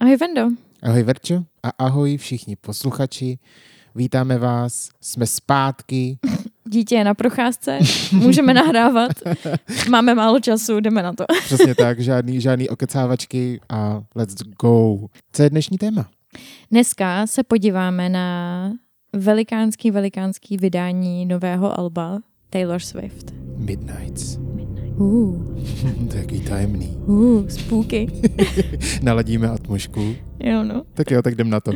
Ahoj Vendo. Ahoj Verčo a ahoj všichni posluchači. Vítáme vás, jsme zpátky. Dítě je na procházce, můžeme nahrávat, máme málo času, jdeme na to. Přesně tak, žádný, žádný okecávačky a let's go. Co je dnešní téma? Dneska se podíváme na velikánský, velikánský vydání nového alba Taylor Swift. Midnights. Uh, Taký tajemný. uh, spooky. Naladíme atmošku. Jo, no. Tak jo, tak jdem na to.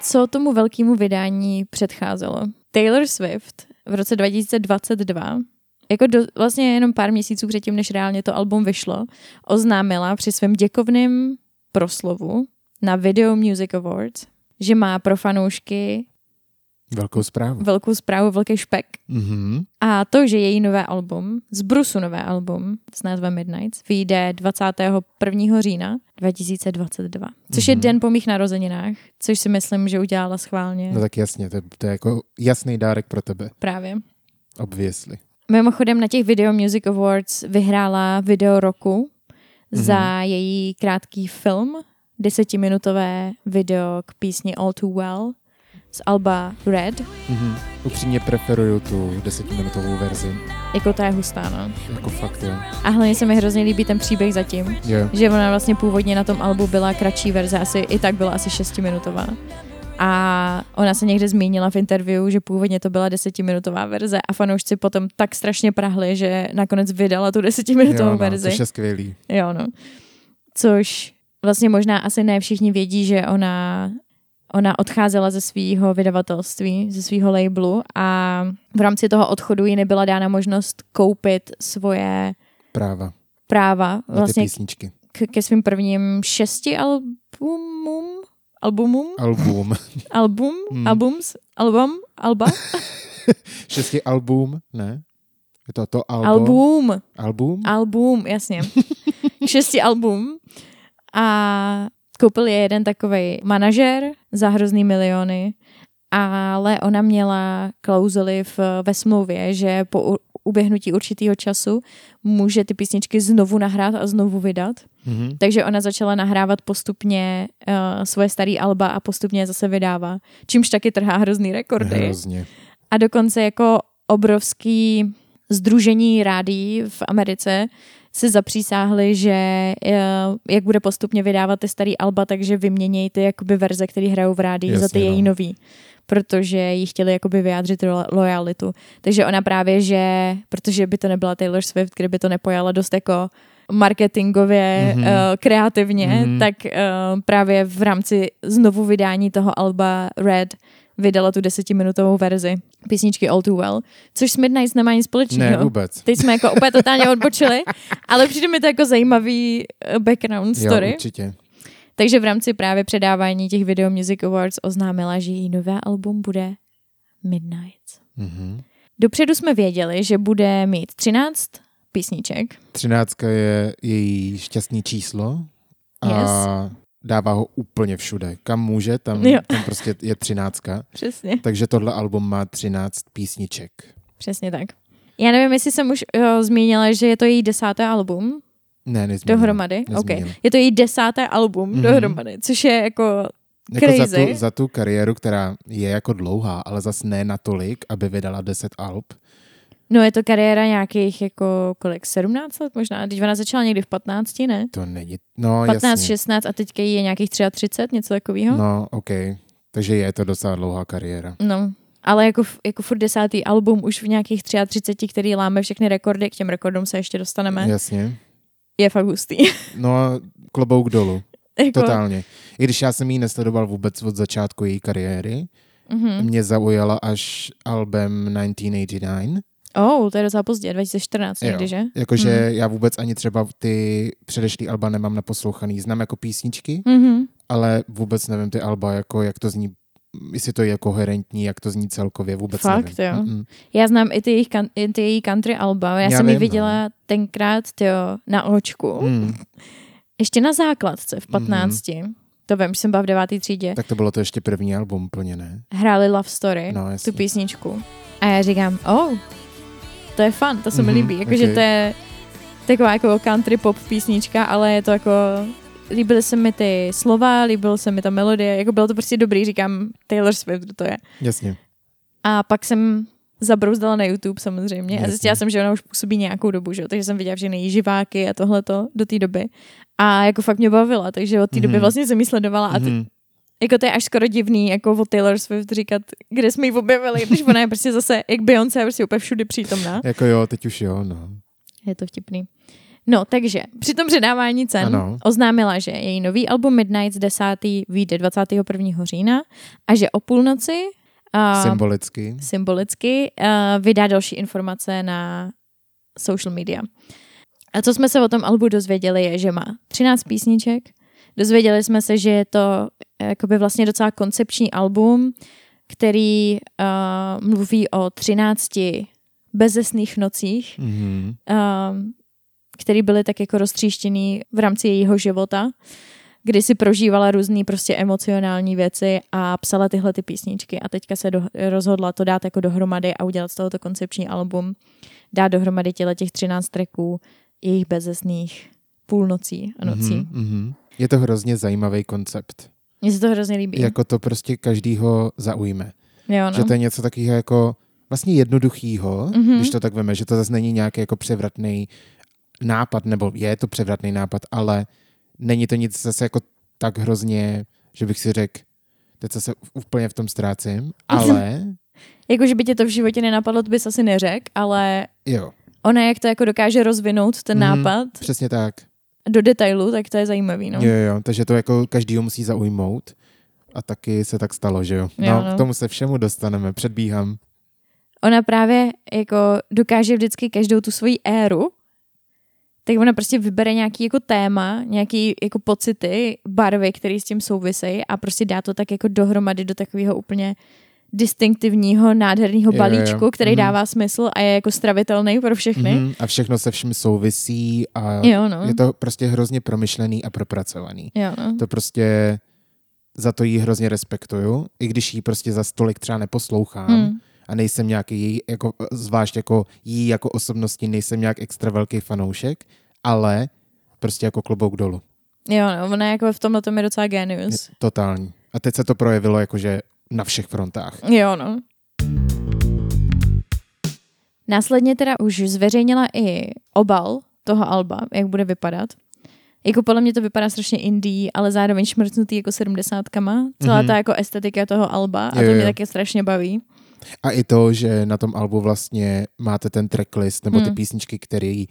Co tomu velkému vydání předcházelo? Taylor Swift v roce 2022 jako do, vlastně jenom pár měsíců předtím, než reálně to album vyšlo, oznámila při svém děkovném proslovu na Video Music Awards, že má pro fanoušky Velkou zprávu. velkou zprávu, velký špek. Mhm. A to, že její nové album, z Brusu nové album s názvem Midnights, vyjde 21. října 2022, což je Mhm. den po mých narozeninách, což si myslím, že udělala schválně No tak jasně, to, to je jako jasný dárek pro tebe, právě. obvěsli. Mimochodem na těch Video Music Awards vyhrála video roku Mhm. za její krátký film, desetiminutové video k písni All Too Well z Alba Red. Mhm. Upřímně preferuju tu desetiminutovou verzi. Jako ta je hustá, no. Jako fakt, jo. A hlavně se mi hrozně líbí ten příběh zatím, Jo. že ona vlastně původně na tom albu byla kratší verze, asi i tak byla asi šestiminutová. A ona se někde zmínila v interview, že původně to byla desetiminutová verze a fanoušci potom tak strašně prahli, že nakonec vydala tu desetiminutovou jo, no, verzi. což je skvělý. Jo, no. Což vlastně možná asi ne všichni vědí, že ona, ona odcházela ze svého vydavatelství, ze svého labelu a v rámci toho odchodu jí nebyla dána možnost koupit svoje Práva práva vlastně písničky. k, ke svým prvním šesti albumům, albumům, Album. album, Hmm. albums, album, alba, Šesti album, ne? Je to to album? album, Album? album, jasně. Šesti album a koupil je jeden takový manažer za hrozný miliony, ale ona měla klauzuly v, ve smlouvě, že po uběhnutí určitého času může ty písničky znovu nahrát a znovu vydat. Mhm. Takže ona začala nahrávat postupně uh, svoje staré alba a postupně je zase vydává, čímž taky trhá hrozný rekordy. Hrozně. A dokonce jako obrovský združení rádií v Americe se zapřísáhli, že eh, jak bude postupně vydávat ty starý alba, takže vyměnějí ty jakoby verze, které hrajou v rádii za ty její no. nový protože jí chtěli jakoby vyjádřit lo- lojalitu. Takže ona právě, že, protože by to nebyla Taylor Swift, kdyby to nepojala dost jako marketingově, Mhm. mm-hmm. uh, kreativně, Mhm. mm-hmm. tak uh, právě v rámci znovu vydání toho alba Red vydala tu desetiminutovou verzi písničky All Too Well, což s Midnights nemá nic Ne, společného. vůbec. Teď jsme jako úplně totálně odbočili, ale přijde mi to jako zajímavý eh, background story. Jo, určitě. Takže v rámci právě předávání těch Video Music Awards oznámila, že její nové album bude Midnight. Mhm. Dopředu jsme věděli, že bude mít 13 písniček. Třináctka je její šťastný číslo a Yes. dává ho úplně všude. Kam může, tam, Jo. tam prostě je třináctka. Přesně. Takže tohle album má třináct písniček. Přesně tak. Já nevím, jestli jsem už jo, zmínila, že je to její desáté album Ne, nezmínila. dohromady. Okay. Nezmínila. Je to její desáté album Mhm. dohromady, což je jako Jako za Crazy. tu, za tu kariéru, která je jako dlouhá, ale zas ne natolik, aby vydala 10 alb. No je to kariéra nějakých jako kolik, 17 let možná? Teď ona začala někdy v 15, ne? To není... No, 15, jasně. 16 a teďka jí je nějakých 33, něco takového. No. OK. Takže je to docela dlouhá kariéra. no. Ale jako, jako furt desátý album už v nějakých 33, který láme všechny rekordy, k těm rekordům se ještě dostaneme, Jasně. Je fakt hustý. No, klobouk dolů. jako, Totálně. I když já jsem ji nesledoval vůbec od začátku její kariéry, Mhm. mě zaujala až album 1989. Oh, to je docela pozdě, 2014 Jo. někdy, že? Jakože Mhm. já vůbec ani třeba ty předešlý alba nemám naposlouchaný. Znám jako písničky, Mhm. ale vůbec nevím ty alba, jako jak to zní, jestli to je koherentní, jak to zní celkově, vůbec Fakt, nevím. jo? Mm-mm. Já znám i ty, jejich, kan- ty její country alba. Já, Já jsem ji viděla tenkrát tyjo, na očku. Mm. Ještě na základce v 15. To vím, že jsem byla v devátý třídě. Tak to bylo to ještě první album plně, ne? Hráli Love Story, No, tu písničku. A já říkám, oh, to je fun, to se mi Mhm, líbí. Jakože ok. to je taková jako country pop písnička, ale je to jako, líbily se mi ty slova, líbilo se mi ta melodie, jako bylo to prostě dobrý, říkám Taylor Swift, kdo to je. Jasně. A pak jsem zabrouzdala na YouTube samozřejmě a Jasně. zjistila jsem, že ona už působí nějakou dobu, že? takže jsem viděla všechny její živáky a tohleto do té doby. A jako fakt mě bavila, takže od té doby Mhm. vlastně jsem jí sledovala a t- Mhm. jako to je až skoro divný, jako o Taylor Swift říkat, kde jsme ji objevili, když ona je prostě zase, jak Beyoncé, prostě úplně všude přítomná. Jako jo, teď už jo, no. Je to vtipný. No, takže při tom předávání cen Ano. oznámila, že její nový album Midnight z 10. vyjde 21. října a že o půlnoci a Symbolicky. symbolicky uh, vydá další informace na social media. A co jsme se o tom albu dozvěděli je, že má 13 písniček. Dozvěděli jsme se, že je to eh, jakoby vlastně docela koncepční album, který uh, mluví o 13 bezesných nocích, Mhm. uh, který byly tak jako roztříštěný v rámci jejího života, kdy si prožívala různé prostě emocionální věci a psala tyhle ty písničky a teďka se do, rozhodla to dát jako dohromady a udělat z tohoto koncepční album, dát dohromady těle těch 13 tracků jejich bezesných půlnocí a nocí. Mhm, mhm. Je to hrozně zajímavý koncept. Mně se to hrozně líbí. Jako to prostě každýho zaujme. jo, no. Že to je něco takového jako vlastně jednoduchýho, Mhm. když to tak veme, že to zase není nějaký jako převratný nápad, nebo je to převratný nápad, ale není to nic zase jako tak hrozně, že bych si řekl, teď se úplně v tom ztrácím, ale Jako, že by tě to v životě nenapadlo, to bys asi neřekl, ale jo, ona jak to jako dokáže rozvinout, ten Mhm. nápad přesně tak. do detailu, tak to je zajímavý, no. Jo, jo, jo, takže to jako každýho musí zaujmout a taky se tak stalo, že jo. No, Jo, no. k tomu se všemu dostaneme, předbíhám. ona právě jako dokáže vždycky každou tu svoji éru, tak ona prostě vybere nějaký jako téma, nějaký jako pocity, barvy, které s tím souvisejí a prostě dá to tak jako dohromady do takového úplně distinktivního, nádherného Jo, jo, balíčku, jo. který Mhm. dává smysl a je jako stravitelný pro všechny. Mhm, a všechno se vším souvisí a Jo, no. je to prostě hrozně promyšlený a propracovaný. Jo, no. To prostě za to jí hrozně respektuju, i když jí prostě za stolik třeba neposlouchám Hmm. A nejsem nějaký její, jako, zvlášť jako jí jako osobnosti, nejsem nějak extra velký fanoušek, ale prostě jako klobouk dolů. Jo, no, ona jako v tomhle tom je docela Je genius. totální. A teď se to projevilo jakože na všech frontách. Jo, no. Následně teda už zveřejnila i obal toho alba, jak bude vypadat. Jako podle mě to vypadá strašně indie, ale zároveň šmrcnutý jako sedmdesátkama. Celá Mhm. ta jako estetika toho alba a Jo, to mě jo. taky strašně baví. A i to, že na tom albu vlastně máte ten tracklist nebo ty Hmm. písničky, který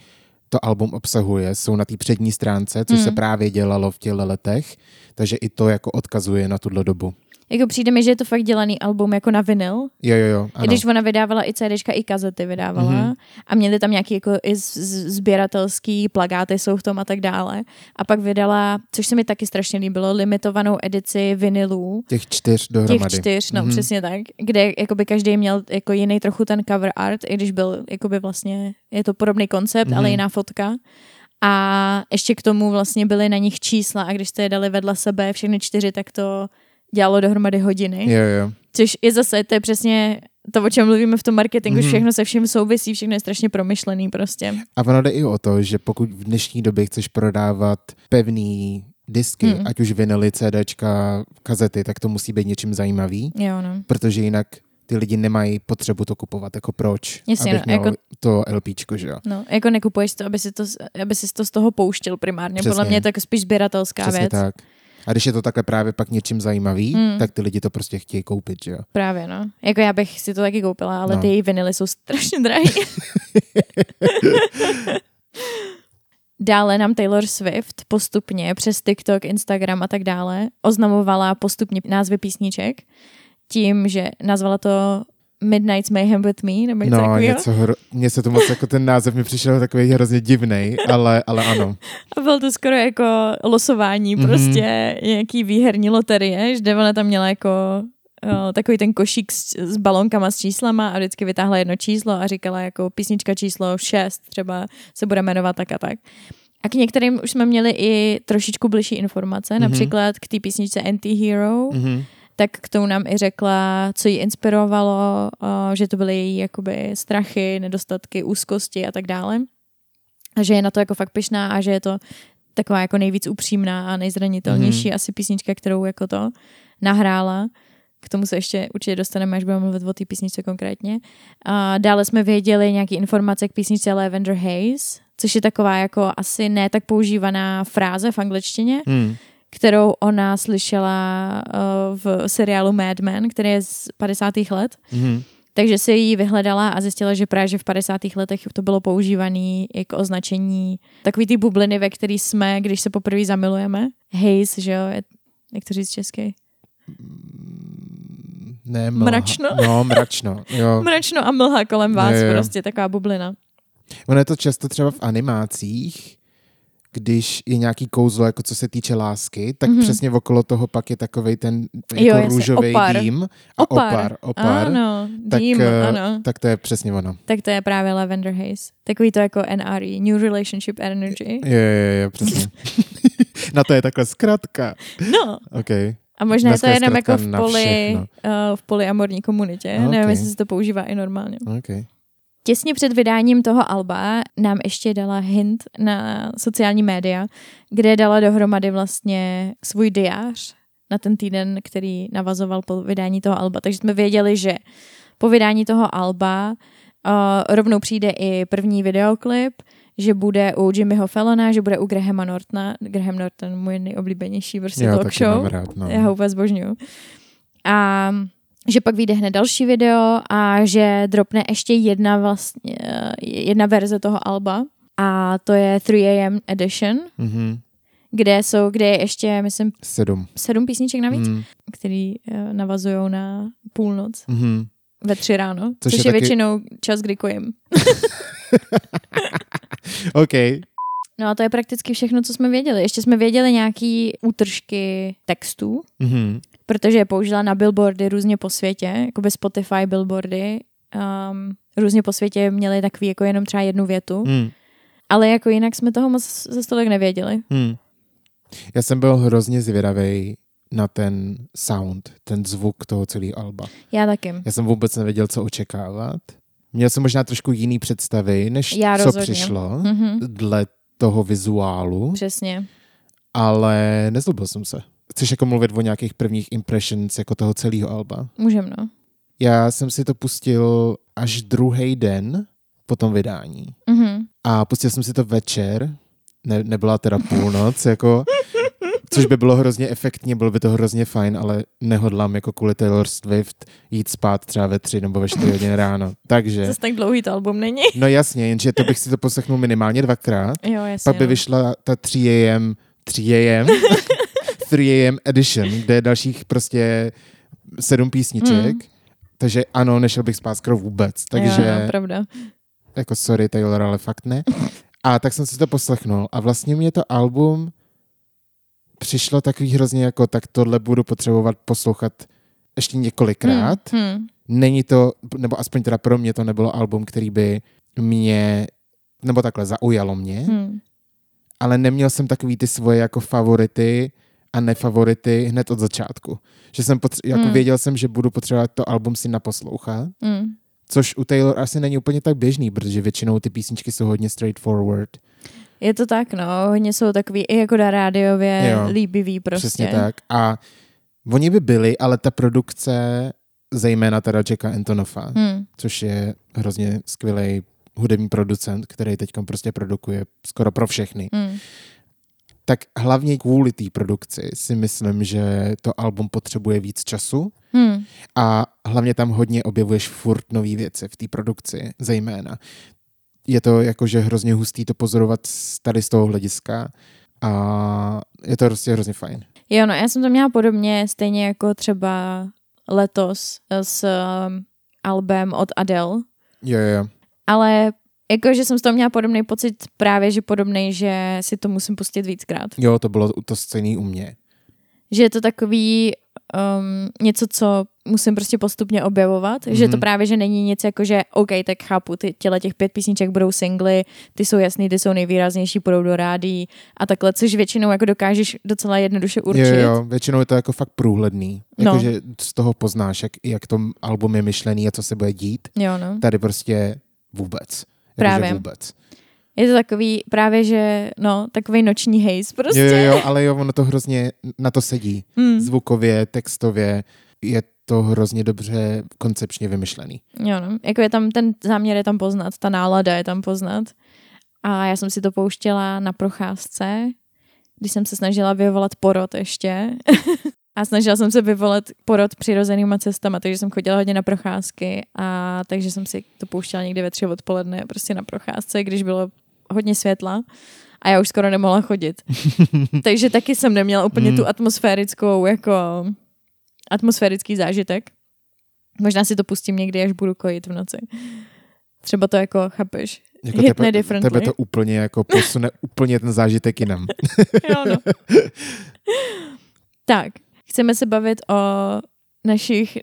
to album obsahuje, jsou na té přední stránce, což se Hmm. právě dělalo v těle letech, takže i to jako odkazuje na tuhle dobu. Jako přijde mi, že je to fakt dělaný album jako na vinyl. Jo, jo, jo, I ano. když ona vydávala i CDčka, i kazety vydávala. Mhm. A měli tam nějaký jako i sběratelský plagáty jsou v tom a tak dále. A pak vydala, což se mi taky strašně líbilo, limitovanou edici vinylů. Těch čtyř Těch dohromady. čtyř, no Mhm. přesně tak, kde jakoby každý měl jako jiný trochu ten cover art, i když byl jakoby vlastně, je to podobný koncept, Mhm. ale jiná fotka. A ještě k tomu vlastně byly na nich čísla a když jste je dali vedle sebe všechny čtyři, tak to dělalo dohromady hodiny. Jo, jo. Což je zase, to je přesně to, o čem mluvíme v tom marketingu, Mhm. mm-hmm. všechno se vším souvisí, všechno je strašně promyšlený prostě. A ono jde i o to, že pokud v dnešní době chceš prodávat pevný disky, Hmm. ať už vinily, CDčka, kazety, tak to musí být něčím zajímavý, Jo, no. protože jinak ty lidi nemají potřebu to kupovat. Jako proč? Jasně, Abych no, měl jako- to LPčko, že jo? No, jako nekupuješ to, aby si to, aby si to z toho pouštěl primárně. Přesně. Podle mě je to jako spíš sběratelská Přesně věc. tak. A když je to takhle právě pak něčím zajímavý, Hmm. tak ty lidi to prostě chtějí koupit, že jo? Právě, no. Jako já bych si to taky koupila, ale No. ty její vinily jsou strašně drahé. Dále nám Taylor Swift postupně přes TikTok, Instagram a tak dále oznamovala postupně názvy písniček tím, že nazvala to Midnight's Mayhem with Me, nebo něco No, takového. něco, hro... mně se to moc, jako ten název mi přišel takový hrozně divný, ale, ale ano. A bylo to skoro jako losování, Mhm. prostě nějaký výherní loterie, že ona tam měla jako o, takový ten košík s, s balonkama s číslama a vždycky vytáhla jedno číslo a říkala jako písnička číslo 6 třeba se bude jmenovat tak a tak. A k některým už jsme měli i trošičku bližší informace, Mhm. například k té písničce Anti-Hero, Mhm. Tak k tomu nám i řekla, co ji inspirovalo, uh, že to byly její jakoby strachy, nedostatky, úzkosti a tak dále. A že je na to jako fakt pyšná a že je to taková jako nejvíc upřímná a nejzranitelnější asi písnička, kterou jako to nahrála. K tomu se ještě určitě dostaneme, až budeme mluvit o té písničce konkrétně. A dále jsme věděli nějaké informace k písničce Lavender Haze, což je taková jako asi ne tak používaná fráze v angličtině, Hmm. Kterou ona slyšela uh, v seriálu Mad Men, který je z 50. let. Mhm. Takže si ji vyhledala a zjistila, že právě v 50. letech to bylo používané jako označení takový ty bubliny, ve který jsme, když se poprvé zamilujeme. Haze, že jo, jak to říct česky? Ne, mlha. Mračno? No, mračno, jo. Mračno a mlha kolem vás, Jo, jo. prostě taková bublina. Ono je to často třeba v animácích, když je nějaký kouzlo, jako co se týče lásky, tak Mhm. mm-hmm. přesně okolo toho pak je takovej ten jako Jo, růžový opar. dým a opar. opar, opar Ano, tak, dým, eh, ano. tak to je přesně ono. Tak to je právě Lavender Haze. Takový to jako NRE, New Relationship Energy. Jo, jo, jo, přesně. na to je takhle zkrátka. No, OK. a možná Dneska to je je jenom jako v, poli, uh, v polyamorní komunitě. Ok. Nevím, jestli se to používá i normálně. OK. Těsně před vydáním toho alba nám ještě dala hint na sociální média, kde dala dohromady vlastně svůj diář na ten týden, který navazoval po vydání toho alba. Takže jsme věděli, že po vydání toho alba uh, rovnou přijde i první videoklip, že bude u Jimmyho Fallona, že bude u Grahama Nortona. Graham Norton, můj nejoblíbenější prostě Jo, talk show. rád, no. Já ho úplně zbožňuju. A že pak vyjde hned další video a že dropne ještě jedna vlastně, eh, jedna verze toho alba a to je 3am edition, Mhm. kde jsou, kde je ještě, myslím, Sedm. sedm písniček navíc, Mhm. který eh, navazují na půlnoc Mhm. ve tři ráno, Což což, je je, taky- většinou čas, kdy kojím. OK. No a to je prakticky všechno, co jsme věděli. Ještě jsme věděli nějaký útržky textů, Mhm. Protože je použila na billboardy různě po světě, jako by Spotify billboardy. Um, různě po světě měli takový jako jenom třeba jednu větu, Mhm. ale jako jinak jsme toho moc ze stolik nevěděli. Hmm. Já jsem byl hrozně zvědavý na ten sound, ten zvuk toho celého alba. Já taky. Já jsem vůbec nevěděl, co očekávat. Měl jsem možná trošku jiný představy, než Já co rozhodně. přišlo Mhm. dle toho vizuálu, Přesně. ale nezlobil jsem se. Chceš jako mluvit o nějakých prvních impressions jako toho celého alba? Můžem, no. Já jsem si to pustil až druhý den po tom vydání. Mhm. A pustil jsem si to večer, ne, nebyla teda půlnoc, jako, což by bylo hrozně efektní, bylo by to hrozně fajn, ale nehodlám jako kvůli Taylor Swift jít spát třeba ve tři nebo ve čtyři hodiny ráno. Takže, Zase tak dlouhý to album není. no jasně, jenže to bych si to poslechnul minimálně dvakrát, Jo, jasně. pak by no. vyšla ta 3 AM, 3 AM, 3 AM edition, kde je dalších prostě sedm písniček, Mm. takže ano, nešel bych spát skoro vůbec, takže Jo, pravda. jako sorry Taylor, ale fakt ne. A tak jsem si to poslechnul a vlastně mě to album přišlo takový hrozně jako, tak tohle budu potřebovat poslouchat ještě několikrát. Hmm. Hmm. Není to, nebo aspoň teda pro mě to nebylo album, který by mě, nebo takhle zaujalo mě, Hmm. ale neměl jsem takový ty svoje jako favority a nefavority hned od začátku. Že jsem potře- jako Hmm. věděl jsem, že budu potřebovat to album si naposlouchat, Hmm. což u Taylor asi není úplně tak běžný, protože většinou ty písničky jsou hodně straightforward. Je to tak, no. Hodně jsou takový i jako na rádiově Jo, líbivý prostě. Přesně tak. A oni by byli, ale ta produkce, zejména teda Jacka Antonofa, Hmm. což je hrozně skvělý hudební producent, který teď prostě produkuje skoro pro všechny. Hmm. Tak hlavně kvůli té produkci si myslím, že to album potřebuje víc času Hmm. a hlavně tam hodně objevuješ furt nové věci v té produkci, zejména. Je to jakože hrozně hustý to pozorovat tady z toho hlediska a je to prostě hrozně fajn. Jo, no, já jsem to měla podobně, stejně jako třeba letos s um, albem od Adele, Jo, jo, jo. ale jakože jsem z toho měla podobný pocit právě, že podobný, že si to musím pustit víckrát. Jo, to bylo to stejný u mě. Že je to takový um, něco, co musím prostě postupně objevovat, mm-hmm. že to Mhm. právě, že není nic jako, že OK, tak chápu, ty těle těch pět písniček budou singly, ty jsou jasný, ty jsou nejvýraznější, půjdou do rádí a takhle, což většinou jako dokážeš docela jednoduše určit. Jo, jo, většinou je to jako fakt průhledný. No. Jakože z toho poznáš, jak, jak to album je myšlený a co se bude dít. jo no. Tady prostě vůbec. Právě. Vůbec. Je to takový právě, že no, takový noční hejs prostě. Jo, jo, jo, ale jo, ono to hrozně na to sedí. Hmm. Zvukově, textově, je to hrozně dobře koncepčně vymyšlený. Jo, no. Jako je tam, ten záměr je tam poznat, ta nálada je tam poznat. A já jsem si to pouštěla na procházce, když jsem se snažila vyvolat porod ještě. a snažila jsem se vyvolat porod přirozenýma cestama, takže jsem chodila hodně na procházky a takže jsem si to pouštěla někdy ve tři odpoledne prostě na procházce, když bylo hodně světla a já už skoro nemohla chodit. takže taky jsem neměla úplně Hmm. tu atmosférickou jako atmosférický zážitek. Možná si to pustím někdy, až budu kojit v noci. Třeba to jako, chápeš? Jako Hitne tebe, tebe to úplně jako posune úplně ten zážitek jinam. jo, no. tak, chceme se bavit o našich...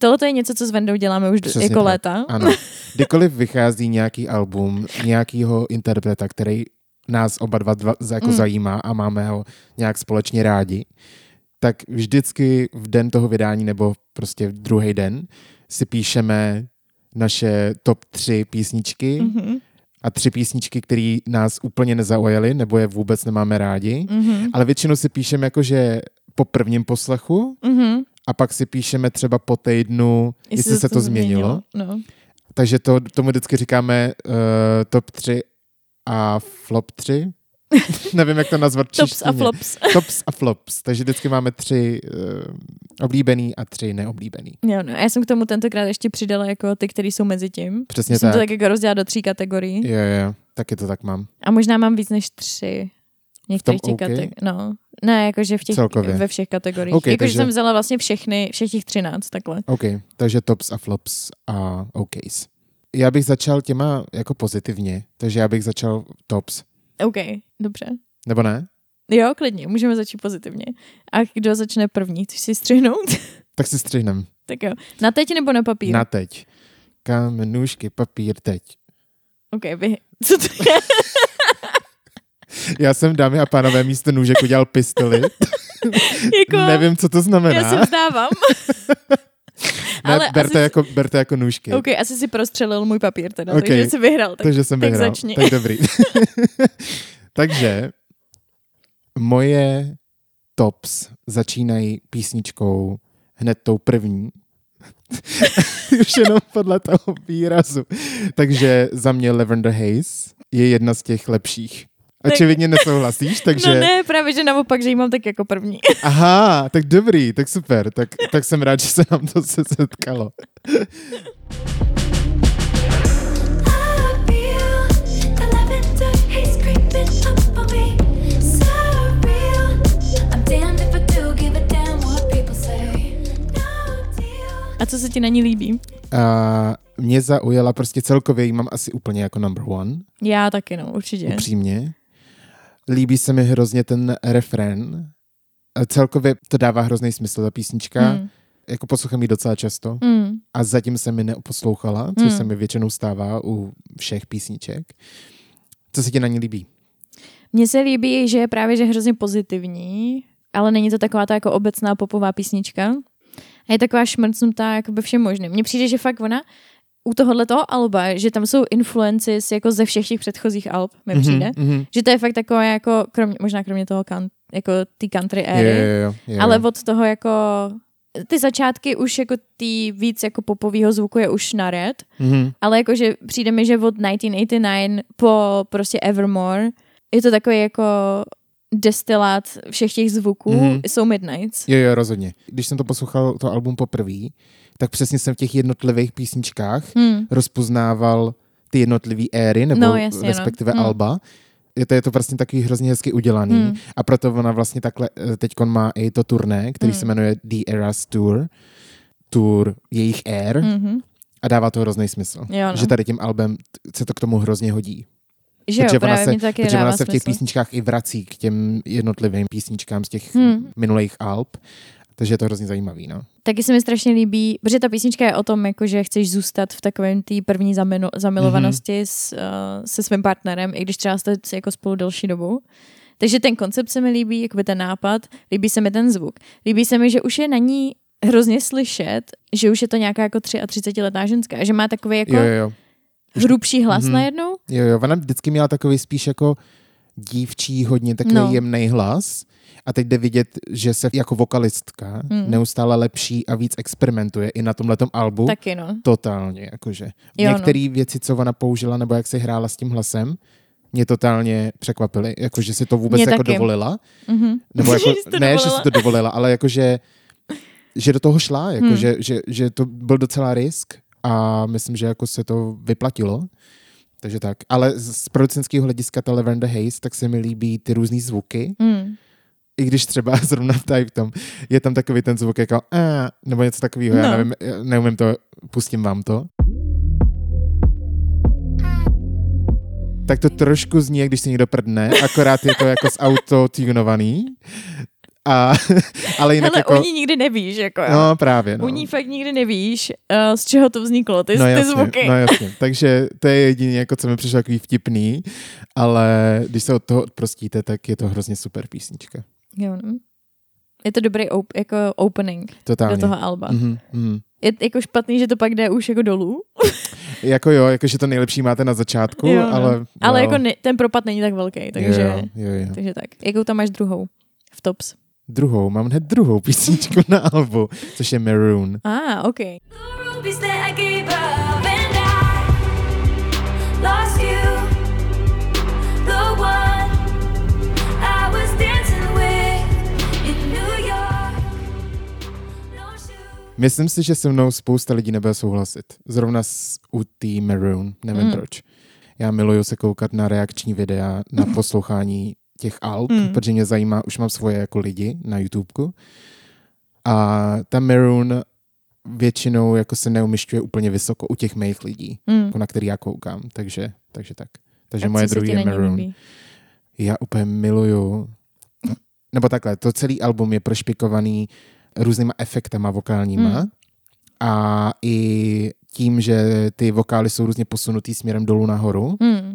Tohle je něco, co s Vendou děláme už Přesně jako tak. léta. Ano. Kdykoliv vychází nějaký album nějakého interpreta, který nás oba dva, dva jako Mm. zajímá a máme ho nějak společně rádi, tak vždycky v den toho vydání nebo prostě v druhý den si píšeme naše top tři písničky Mhm, a tři písničky, které nás úplně nezaujaly nebo je vůbec nemáme rádi. mhm, Ale většinou si píšeme jakože po prvním poslechu mhm. a pak si píšeme třeba po týdnu, jestli, se to změnilo. No. Takže to, tomu vždycky říkáme uh, top 3 a flop 3. Nevím, jak to nazvat Tops a flops. Tops a flops. Takže vždycky máme tři uh, oblíbený a tři neoblíbený. Jo, no. A já jsem k tomu tentokrát ještě přidala jako ty, které jsou mezi tím. Přesně jsem tak. to tak jako rozdělala do tří kategorií. Jo, jo, taky to tak mám. A možná mám víc než tři. Některých těch OK? kategorií. No. Ne, jakože v těch, Celkově. ve všech kategoriích. OK, jakože takže- jsem vzala vlastně všechny, všech těch třináct takhle. OK, takže tops a flops a OKs. Já bych začal těma jako pozitivně, takže já bych začal tops. OK, dobře. Nebo ne? Jo, klidně, můžeme začít pozitivně. A kdo začne první? Chceš si střihnout? Tak si střihnem. tak jo. Na teď nebo na papír? Na teď. Kamenůžky, papír, teď. OK, vy... Co to je? Já jsem, dámy a pánové, místo nůžek udělal pistoli. jako, Nevím, co to znamená. já se vzdávám. ne, ale berte, asi- jako, berte jako nůžky. OK, asi si prostřelil můj papír teda, OK. takže jsi vyhrál. Tak, Takže jsem tak vyhrál. začni. Tak dobrý. Takže moje tops začínají písničkou hned tou první. Už jenom podle toho výrazu. Takže za mě Lavender Haze je jedna z těch lepších. Očividně nesouhlasíš, takže... No ne, právě, že naopak, že jí mám tak jako první. Aha, tak dobrý, tak super. Tak, tak jsem rád, že se nám to se setkalo. A. No co se ti na ní líbí? A mě zaujala prostě celkově, ji mám asi úplně jako number one, Já taky, no, určitě. upřímně. Líbí se mi hrozně ten refrén. A celkově to dává hrozný smysl, ta písnička. Mm. Jako poslouchám ji docela často. Mm. A zatím se mi neposlouchala, což Mm. se mi většinou stává u všech písniček. Co se ti na ní líbí? Mně se líbí, že je právě že hrozně pozitivní, ale není to taková ta jako obecná popová písnička. A je taková šmrcnutá jako ve všem možným. Mně přijde, že fakt ona u tohohle toho alba, že tam jsou influences jako ze všech těch předchozích alb, mi přijde. mm-hmm. Že to je fakt takové jako, kromě, možná kromě toho kan, jako ty country éry, jo, jo, jo. ale od toho jako ty začátky už jako ty víc jako popovýho zvuku je už na red, mm-hmm. ale jakože přijde mi, že od 1989 po prostě Evermore je to takový jako destilát všech těch zvuků, Mhm. mm-hmm. jsou Midnights. Jo, jo, rozhodně. Když jsem to poslouchal, to album poprvé, tak přesně jsem v těch jednotlivých písničkách Hmm. rozpoznával ty jednotlivé éry, nebo No, jasně, no. respektive Hmm. alba. Je to, je to vlastně takový hrozně hezky udělaný Hmm. a proto ona vlastně takhle teď má i to turné, který Hmm. se jmenuje The Eras Tour, tour jejich ér Mm-hmm. a dává to hrozný smysl. Jo, no. Že tady tím albem se to k tomu hrozně hodí. Že jo, protože ona právě se, mi to taky protože ona se v těch smysl. písničkách i vrací k těm jednotlivým písničkám z těch Hmm. minulých alb. Takže je to hrozně zajímavý, no. Taky se mi strašně líbí, protože ta písnička je o tom, jako, že chceš zůstat v takovém té první zamilo- zamilovanosti Mhm. s, uh, se svým partnerem, i když třeba jste jako spolu delší dobu. Takže ten koncept se mi líbí, jakoby ten nápad, líbí se mi ten zvuk. Líbí se mi, že už je na ní hrozně slyšet, že už je to nějaká jako 33 letá ženská, že má takový jako Jo, jo, jo. Hrubší hlas Mhm. najednou. Jo, jo, ona vždycky měla takový spíš jako dívčí, hodně takový no. No. jemný hlas. A teď jde vidět, že se jako vokalistka Hmm. neustále lepší a víc experimentuje i na tomhletom albu. Taky no. Totálně, jakože. No. Některé věci, co ona použila, nebo jak se hrála s tím hlasem, mě totálně překvapily. Jakože si to vůbec Mě jako taky. dovolila. Mhm. Nebo jako, Že ne, že dovolila. si to dovolila, ale jakože že do toho šla, jako Hmm. že, že, že, to byl docela risk a myslím, že jako se to vyplatilo. Takže tak. Ale z producentského hlediska ta Lavender Haze, tak se mi líbí ty různé zvuky. Mm. I když třeba zrovna tady v tom je tam takový ten zvuk jako a, nebo něco takového, já No. nevím, já neumím to, pustím vám to. Tak to trošku zní, jak když si někdo prdne, akorát je to jako z auto tunovaný. A, ale jinak Hele, jako... u ní nikdy nevíš, jako jo. No právě, no. U ní fakt nikdy nevíš, uh, z čeho to vzniklo, ty, no, ty jasně, zvuky. No jasně, takže to je jediné, jako co mi přišlo takový vtipný, ale když se od toho odprostíte, tak je to hrozně super písnička. Jo, no. Je to dobrý op- jako opening Totálně. do toho alba. Mhm, mhm. Je jako špatný, že to pak jde už jako dolů, Jako jo, jakože to nejlepší máte na začátku, Jo, no. ale... ale jo. jako ne, ten propad není tak velký, takže, Jo, jo, jo. takže tak. Jakou tam máš druhou v tops? Druhou, mám hned druhou písničku na albu, což je Maroon. Ah, ok. Myslím si, že se mnou spousta lidí nebude souhlasit. Zrovna s, u té Maroon, nevím Mm. proč. Já miluju se koukat na reakční videa, na poslouchání těch alb, Mm. protože mě zajímá, už mám svoje jako lidi na YouTubeku. A ta Maroon většinou jako se neumišťuje úplně vysoko u těch mých lidí, Mm. jako na který já koukám, takže, takže tak. Takže A moje druhý je Maroon. líbí? Já úplně miluju. Nebo takhle, to celý album je prošpikovaný různýma efektama vokálníma Hmm. a i tím, že ty vokály jsou různě posunutý směrem dolů nahoru. Mm.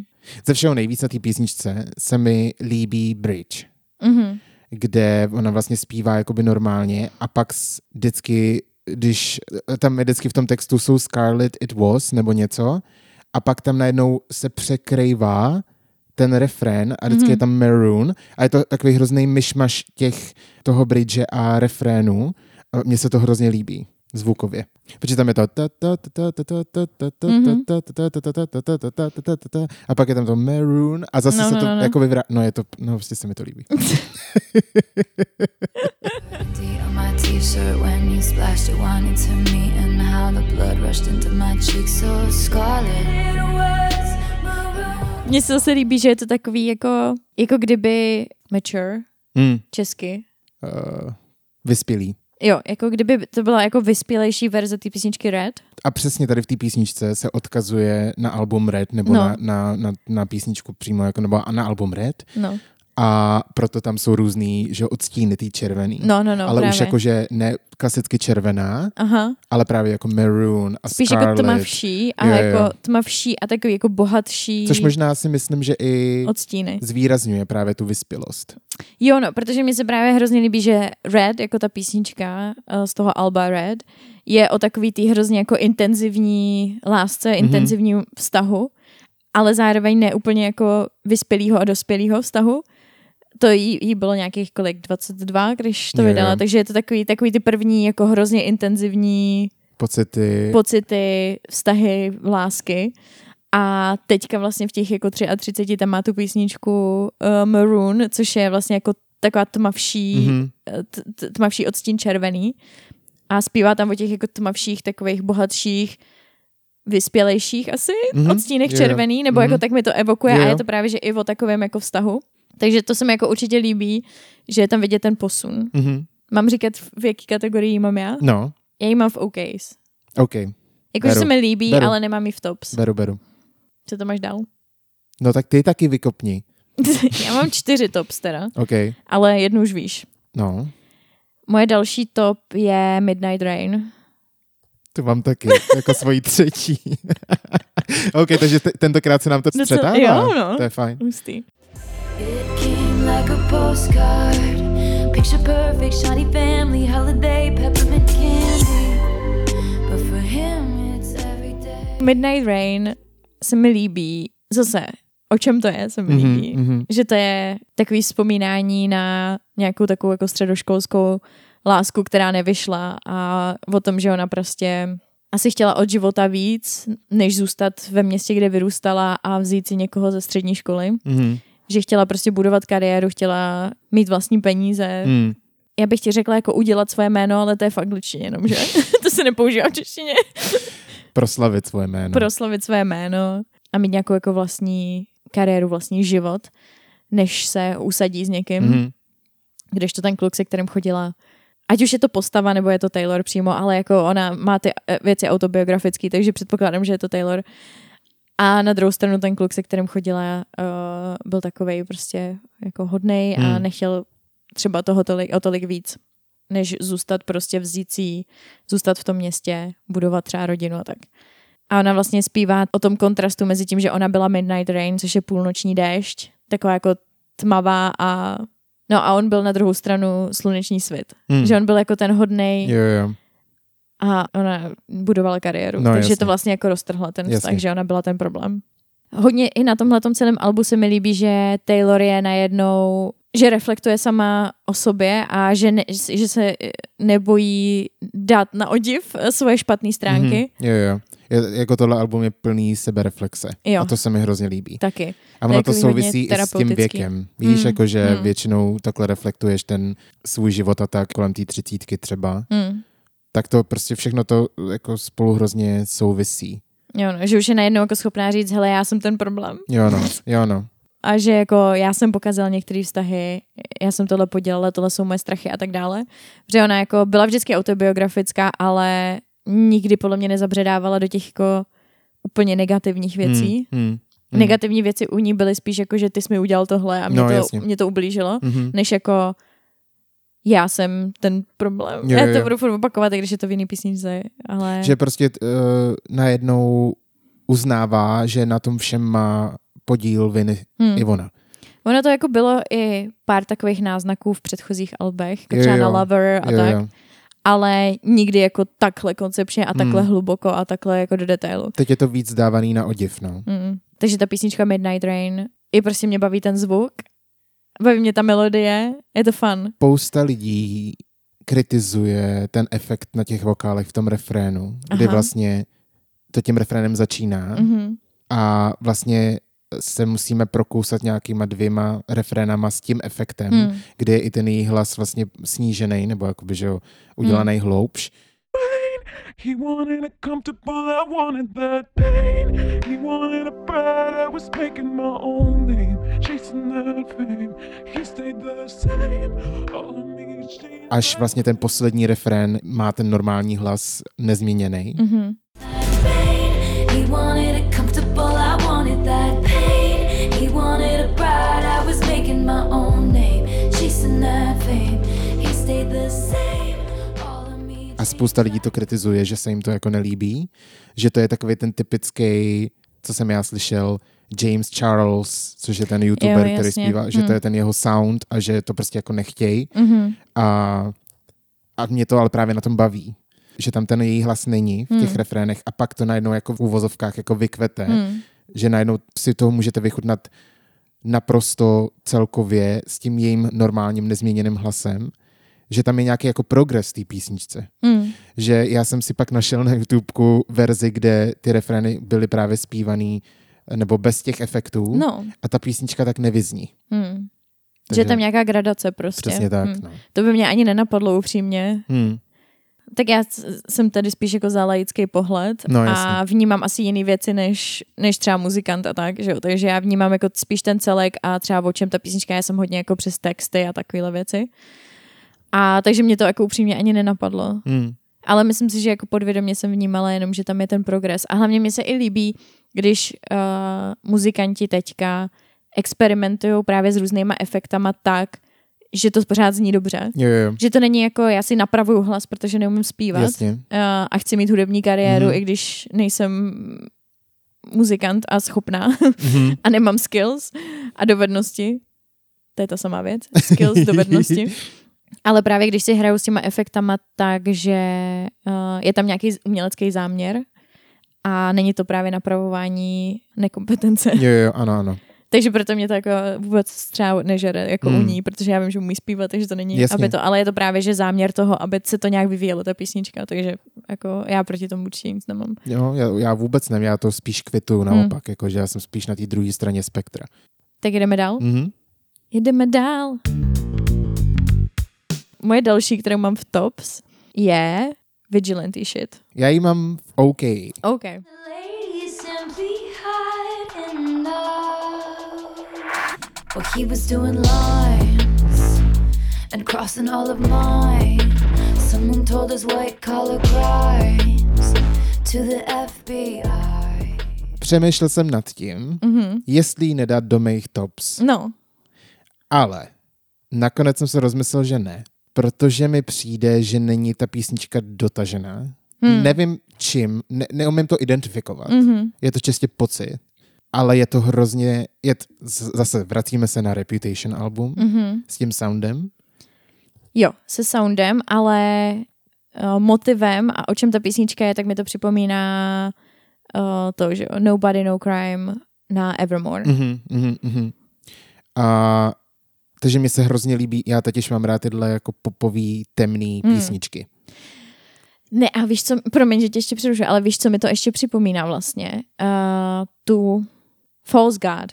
Ze všeho nejvíc na té písničce se mi líbí bridge, Mhm. kde ona vlastně zpívá jakoby normálně a pak vždycky, když tam je vždycky v tom textu jsou Scarlet It Was nebo něco a pak tam najednou se překrývá ten refrén a vždycky Mhm. je tam maroon a je to takový hrozný myšmaš těch toho bridge a refrénu. Mně se to hrozně líbí zvukově. Protože tam je to Mhm. a pak je tam to maroon a zase No, se no, to no, no. jako vyvrá... No je to, no prostě se mi to líbí. D on my t-shirt when you splashed your wine into me and how the blood rushed into my cheeks so scarlet. It was maroon. Mně se zase líbí, že je to takový jako, jako kdyby mature, Hmm. česky. Uh, vyspělý. Jo, jako kdyby to byla jako vyspělejší verze té písničky Red. A přesně tady v té písničce se odkazuje na album Red, nebo No. na, na, na, na písničku přímo, jako, nebo na album Red. No, A proto tam jsou různý, že odstíny ty červený. no, no, no ale právě. už jakože ne klasicky červená, Aha, ale právě jako maroon a spíš scarlet. jako tmavší a Jo, jo. jako tmavší a takový jako bohatší Což možná si myslím, že i odstíny. zvýrazňuje právě tu vyspělost. Jo, no, protože mi se právě hrozně líbí, že Red, jako ta písnička uh, z toho Alba Red, je o takový tý hrozně jako intenzivní lásce, Mhm. mm-hmm. intenzivním vztahu, ale zároveň ne úplně jako vyspělýho a dospělýho vztahu. To jí, jí bylo nějakých kolik, 22, když to vydala, takže je to takový, takový ty první jako hrozně intenzivní Pocity. pocity, vztahy, lásky. A teďka vlastně v těch jako 33 tam má tu písničku uh, Maroon, což je vlastně jako taková tmavší, Mhm. t- t- tmavší odstín červený. A zpívá tam o těch jako tmavších, takových bohatších, vyspělejších asi Mhm. mm-hmm. odstínech červený, nebo Mhm. jako tak mi to evokuje Jo, a je to právě, že i o takovém jako vztahu. Takže to se mi jako určitě líbí, že je tam vidět ten posun. Mhm. Mám říkat, v jaký kategorii mám já? No, Já ji mám v OKs. OK, Jakože Beru. se mi líbí, Beru. ale nemám ji v tops. beru, beru. Co to máš dál? No tak ty taky vykopni. Já mám čtyři tops teda, OK, ale jednu už víš. no. Moje další top je Midnight Rain. Tu mám taky, jako svoji třetí. OK, takže te- tentokrát se nám to Docela- střetává. jo, no. To je fajn. Hustý. Midnight Rain se mi líbí. Zase, o čem to je, se mi Mhm, líbí. mhm. Že to je takový vzpomínání na nějakou takovou jako středoškolskou lásku, která nevyšla a o tom, že ona prostě asi chtěla od života víc, než zůstat ve městě, kde vyrůstala a vzít si někoho ze střední školy. Mhm. Že chtěla prostě budovat kariéru, chtěla mít vlastní peníze. Mm. Já bych ti řekla jako udělat svoje jméno, ale to je fakt ličině jenom, že? to se nepoužívá v češtině. Proslavit svoje jméno. proslavit své jméno a mít nějakou jako vlastní kariéru, vlastní život, než se usadí s někým, mm. Mhm. když to ten kluk, se kterým chodila, ať už je to postava, nebo je to Taylor přímo, ale jako ona má ty eh, věci autobiografické, takže předpokládám, že je to Taylor. A na druhou stranu ten kluk, se kterým chodila, uh, byl takovej prostě jako hodnej a Hmm. nechtěl třeba toho tolik, o tolik víc, než zůstat prostě vzít si, zůstat v tom městě, budovat třeba rodinu a tak. A ona vlastně zpívá o tom kontrastu mezi tím, že ona byla Midnight Rain, což je půlnoční déšť, taková jako tmavá a no a on byl na druhou stranu sluneční svit. Mm. Že on byl jako ten hodnej Jo, jo. A ona budovala kariéru. No, takže jasně. to vlastně jako roztrhla ten vztah, Jasně. že ona byla ten problém. Hodně i na tomhle celém albu se mi líbí, že Taylor je najednou, že reflektuje sama o sobě a že, ne, že se eh, nebojí dát na odiv svoje špatné stránky. Mhm. Jo, jo. Je, jako tohle album je plný sebereflexe. Jo. A to se mi hrozně líbí. Taky. A ono to souvisí i s tím věkem. Víš, Mm, jako že mm. většinou takhle reflektuješ ten svůj život a tak kolem té třicítky třeba. Mm. Tak to prostě všechno to jako spolu hrozně souvisí. Jo, no, že už je najednou jako schopná říct, hele, já jsem ten problém. Jo no, jo no. A že jako já jsem pokazal některé vztahy, já jsem tohle podělala, tohle jsou moje strachy a tak dále. Protože ona jako byla vždycky autobiografická, ale nikdy podle mě nezabředávala do těch jako úplně negativních věcí. Mm, mm, mm. Negativní věci u ní byly spíš jako, že ty jsi mi udělal tohle a mě, No, to, jasně. mě to ublížilo, Mhm. než jako já jsem ten problém. Jo, já jo, to jo. budu furt opakovat, i když je to v jiný písničce, ale... Že prostě uh, najednou uznává, že na tom všem má podíl viny Hmm. i ona. Ono to jako bylo i pár takových náznaků v předchozích albech, jako Jo, třeba jo. na Lover a jo, tak, jo. ale nikdy jako takhle koncepčně a takhle Hmm. hluboko a takhle jako do detailu. Teď je to víc dávaný na odiv, no. Mm. Takže ta písnička Midnight Rain, i prostě mě baví ten zvuk, baví mě ta melodie, je to fun. Spousta lidí kritizuje ten efekt na těch vokálech v tom refrénu, kdy Aha. vlastně to tím refrénem začíná Mhm. a vlastně se musíme prokousat nějakýma dvěma refrénama s tím efektem, Hmm. kde je i ten její hlas vlastně snížený, nebo jakoby, že jo, udělaný Hmm. hloubš. He wanted it comfortable, I wanted that pain. He wanted a bride, I was making my own name, chasing that fame. He stayed the same, all of me. Až vlastně ten poslední refrén má ten normální hlas nezměněný. Mhm. A spousta lidí to kritizuje, že se jim to jako nelíbí, že to je takový ten typický, co jsem já slyšel, James Charles, což je ten youtuber, Jo, který zpívá, že to Hmm. je ten jeho sound a že to prostě jako nechtějí. Mhm. A, a mě to ale právě na tom baví, že tam ten její hlas není v těch Hmm. refrénech a pak to najednou jako v úvozovkách jako vykvete, Hmm. že najednou si toho můžete vychutnat naprosto celkově s tím jejím normálním nezměněným hlasem, že tam je nějaký jako progres té písničce. Hmm. Že já jsem si pak našel na YouTubeku verzi, kde ty refrény byly právě zpívaný nebo bez těch efektů No. a ta písnička tak nevyzní. Že Takže je tam nějaká gradace prostě. Přesně tak. Hmm. No. To by mě ani nenapadlo upřímně. Hmm. Tak já jsem tady spíš jako za laický pohled No, a vnímám asi jiné věci než, než třeba muzikant a tak, že jo? takže já vnímám jako spíš ten celek a třeba o čem ta písnička, já jsem hodně jako přes texty a takovéhle věci. A takže mě to jako upřímně ani nenapadlo. Hmm. Ale myslím si, že jako podvědomě jsem vnímala jenom, že tam je ten progres. A hlavně mi se i líbí, když uh, muzikanti teďka experimentují právě s různýma efektama tak, že to pořád zní dobře. Jo, jo, Že to není jako, já si napravuju hlas, protože neumím zpívat jasně. uh, a chci mít hudební kariéru, Mhm. i když nejsem muzikant a schopná Mhm. a nemám skills a dovednosti. To je ta samá věc. Skills, dovednosti. Ale právě když si hraju s těma efektama tak, že uh, je tam nějaký umělecký záměr a není to právě napravování nekompetence. Jo, jo, ano, ano. Takže proto mě to jako vůbec třeba nežere jako Mm. u ní, protože já vím, že umí zpívat, takže to není, Jasně. aby to, ale je to právě, že záměr toho, aby se to nějak vyvíjelo, ta písnička, takže jako já proti tomu určitě nic nemám. Jo, já, já vůbec nevím, já to spíš kvitu naopak, jako, že já jsem spíš na té druhé straně spektra. Tak jdeme dál? Mhm. Jedeme dál. Moje další, kterou mám v tops, je Vigilante shit. Já ji mám v OK. OK. Well, he was doing lines and crossing all of mine. Someone told us white collar crimes to the FBI. Přemýšlel jsem nad tím, Mhm. jestli ji nedat do mých tops, No, ale nakonec jsem se rozmyslel, že ne, protože mi přijde, že není ta písnička dotažená. Hmm. Nevím čím, ne, neumím to identifikovat. mhm. Je to čistě pocit, ale je to hrozně, je t, zase vracíme se na Reputation album Mhm. s tím soundem. Jo, se soundem, ale uh, motivem a o čem ta písnička je, tak mi to připomíná uh, to, že Nobody No Crime na Evermore. Mhm, mhm, mhm. A takže mi se hrozně líbí, já totiž mám rád tyhle jako popový, temný Hmm. písničky. Ne, a víš co, promiň, že tě ještě přerušuji, ale víš, co mi to ještě připomíná vlastně? Uh, tu False God,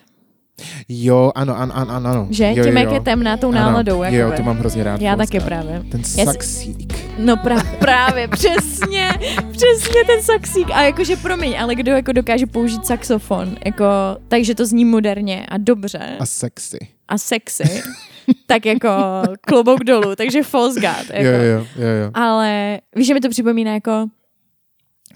Jo, ano, ano, ano, ano. že? jo, Tím, jo, jak jo. je temná tou Ano, náladou. Jo, jakoby. to mám hrozně rád. Já taky právě. Ten Já si- saxík. No pra, právě, přesně, přesně ten saxík. A jakože promiň, ale kdo jako dokáže použít saxofon, jako, takže to zní moderně a dobře A sexy. a sexy, tak jako klobouk dolů, takže false god. Jako. Jo, jo, jo, jo. Ale víš, že mi to připomíná jako